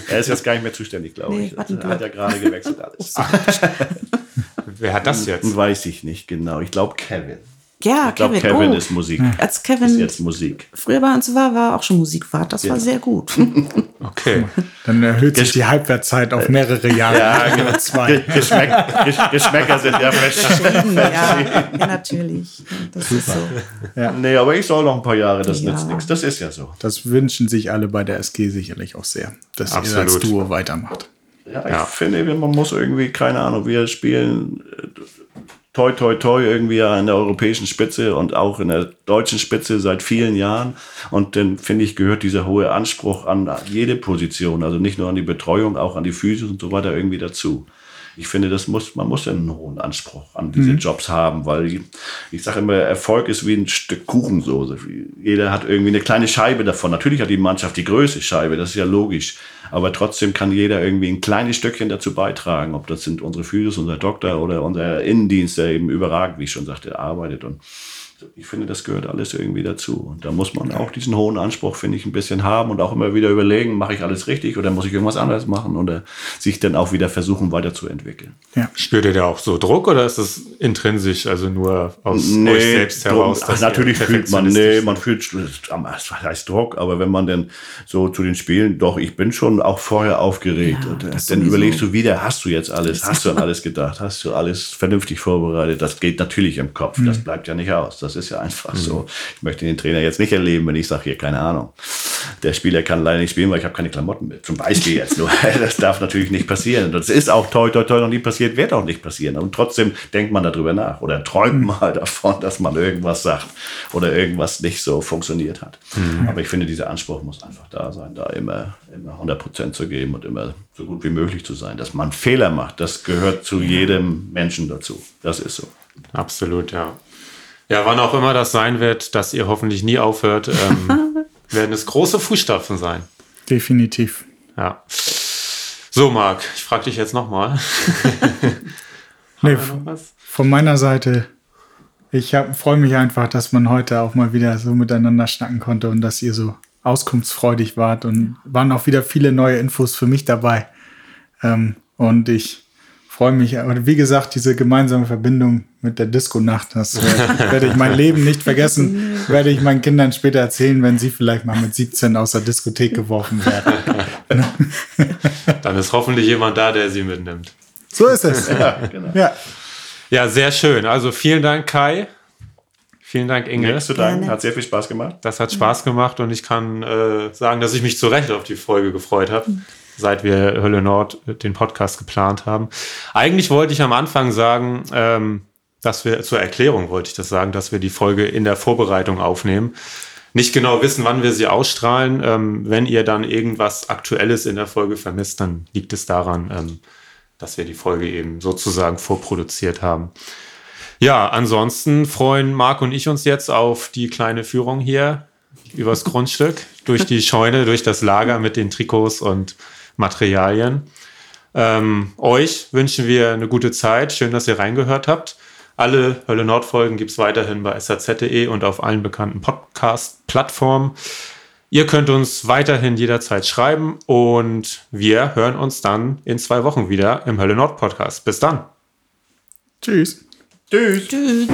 Er ist jetzt gar nicht mehr zuständig, glaube Nee, ich. warten Er hat ja gerade gewechselt alles. Wer hat das jetzt? Weiß ich nicht genau. Ich glaube Kevin. Ja, Ich glaube, Kevin, Kevin oh, ist Musik. als Ist Kevin jetzt Musik. früher bei uns war, war auch schon Musikwart. Das war Ja. sehr gut. Okay. Dann erhöht sich die Halbwertszeit auf mehrere Jahre. Ja, genau. Zwei. Ge- Geschmäck, Gesch- Geschmäcker sind ja verschieden. ja, ja, natürlich. Das ist so. Nee, aber ich soll noch ein paar Jahre, das Ja. nützt nichts. Das ist ja so. Das wünschen sich alle bei der SG sicherlich auch sehr, dass ihr als Absolut. Duo weitermacht. Ja, ich Ja. finde, man muss irgendwie, keine Ahnung, wir spielen äh, toi, toi, toi irgendwie ja in der europäischen Spitze und auch in der deutschen Spitze seit vielen Jahren. Und dann finde ich, gehört dieser hohe Anspruch an jede Position, also nicht nur an die Betreuung, auch an die Physis und so weiter irgendwie dazu. Ich finde, das muss, man muss ja einen hohen Anspruch an diese Jobs haben, weil ich, ich sage immer, Erfolg ist wie ein Stück Kuchensoße. Jeder hat irgendwie eine kleine Scheibe davon. Natürlich hat die Mannschaft die größte Scheibe, das ist ja logisch. Aber trotzdem kann jeder irgendwie ein kleines Stückchen dazu beitragen. Ob das sind unsere Physios, unser Doktor oder unser Innendienst, der eben überragend, wie ich schon sagte, arbeitet. Und ich finde, das gehört alles irgendwie dazu. Und da muss man auch diesen hohen Anspruch, finde ich, ein bisschen haben und auch immer wieder überlegen, mache ich alles richtig oder muss ich irgendwas anderes machen oder sich dann auch wieder versuchen, weiterzuentwickeln. Ja. Spürt ihr da auch so Druck oder ist das intrinsisch, also nur aus euch selbst Druck- heraus? dass ihr natürlich fühlt man, nee, man fühlt, was heißt Druck, aber wenn man dann so zu den Spielen, doch, ich bin schon auch vorher aufgeregt. Ja, und äh, das dann sowieso. überlegst du wieder, hast du jetzt alles, hast du an alles gedacht, hast du alles vernünftig vorbereitet? Das geht natürlich im Kopf, das Mhm. bleibt ja nicht aus. Das ist ja einfach so. Ich möchte den Trainer jetzt nicht erleben, wenn ich sage, hier, keine Ahnung. Der Spieler kann leider nicht spielen, weil ich habe keine Klamotten mit. Zum Beispiel jetzt nur. Das darf natürlich nicht passieren. Das ist auch toi, toi, toi noch nie passiert, wird auch nicht passieren. Und trotzdem denkt man darüber nach oder träumt mal davon, dass man irgendwas sagt oder irgendwas nicht so funktioniert hat. Aber ich finde, dieser Anspruch muss einfach da sein, da immer, immer 100 Prozent zu geben und immer so gut wie möglich zu sein. Dass man Fehler macht, das gehört zu jedem Menschen dazu. Das ist so. Absolut, ja. Ja, wann auch immer das sein wird, dass ihr hoffentlich nie aufhört, ähm, werden es große Fußstapfen sein. Definitiv. Ja. So, Marc, ich frage dich jetzt nochmal. Nee, was? von meiner Seite, ich freue mich einfach, dass man heute auch mal wieder so miteinander schnacken konnte und dass ihr so auskunftsfreudig wart und waren auch wieder viele neue Infos für mich dabei. Ähm, und ich freue mich, aber wie gesagt, diese gemeinsame Verbindung mit der Disco-Nacht, das werde ich mein Leben nicht vergessen, werde ich meinen Kindern später erzählen, wenn sie vielleicht mal mit 17 aus der Diskothek geworfen werden. Dann ist hoffentlich jemand da, der sie mitnimmt. So ist es. Ja, genau. Ja, Ja, sehr schön. Also vielen Dank, Kai. Vielen Dank, Inge. Nichts zu danken. Hat sehr viel Spaß gemacht. Das hat Spaß gemacht und ich kann äh, sagen, dass ich mich zu Recht auf die Folge gefreut habe, seit wir Hölle Nord äh, den Podcast geplant haben. Eigentlich wollte ich am Anfang sagen, ähm, dass wir zur Erklärung wollte ich das sagen, dass wir die Folge in der Vorbereitung aufnehmen. Nicht genau wissen, wann wir sie ausstrahlen. Ähm, wenn ihr dann irgendwas Aktuelles in der Folge vermisst, dann liegt es daran, ähm, dass wir die Folge eben sozusagen vorproduziert haben. Ja, ansonsten freuen Marc und ich uns jetzt auf die kleine Führung hier übers Grundstück, durch die Scheune, durch das Lager mit den Trikots und Materialien. Ähm, euch wünschen wir eine gute Zeit. Schön, dass ihr reingehört habt. Alle Hölle Nord Folgen gibt es weiterhin bei saz.de und auf allen bekannten Podcast-Plattformen. Ihr könnt uns weiterhin jederzeit schreiben und wir hören uns dann in zwei Wochen wieder im Hölle Nord Podcast. Bis dann. Tschüss. Tschüss. Tschüss.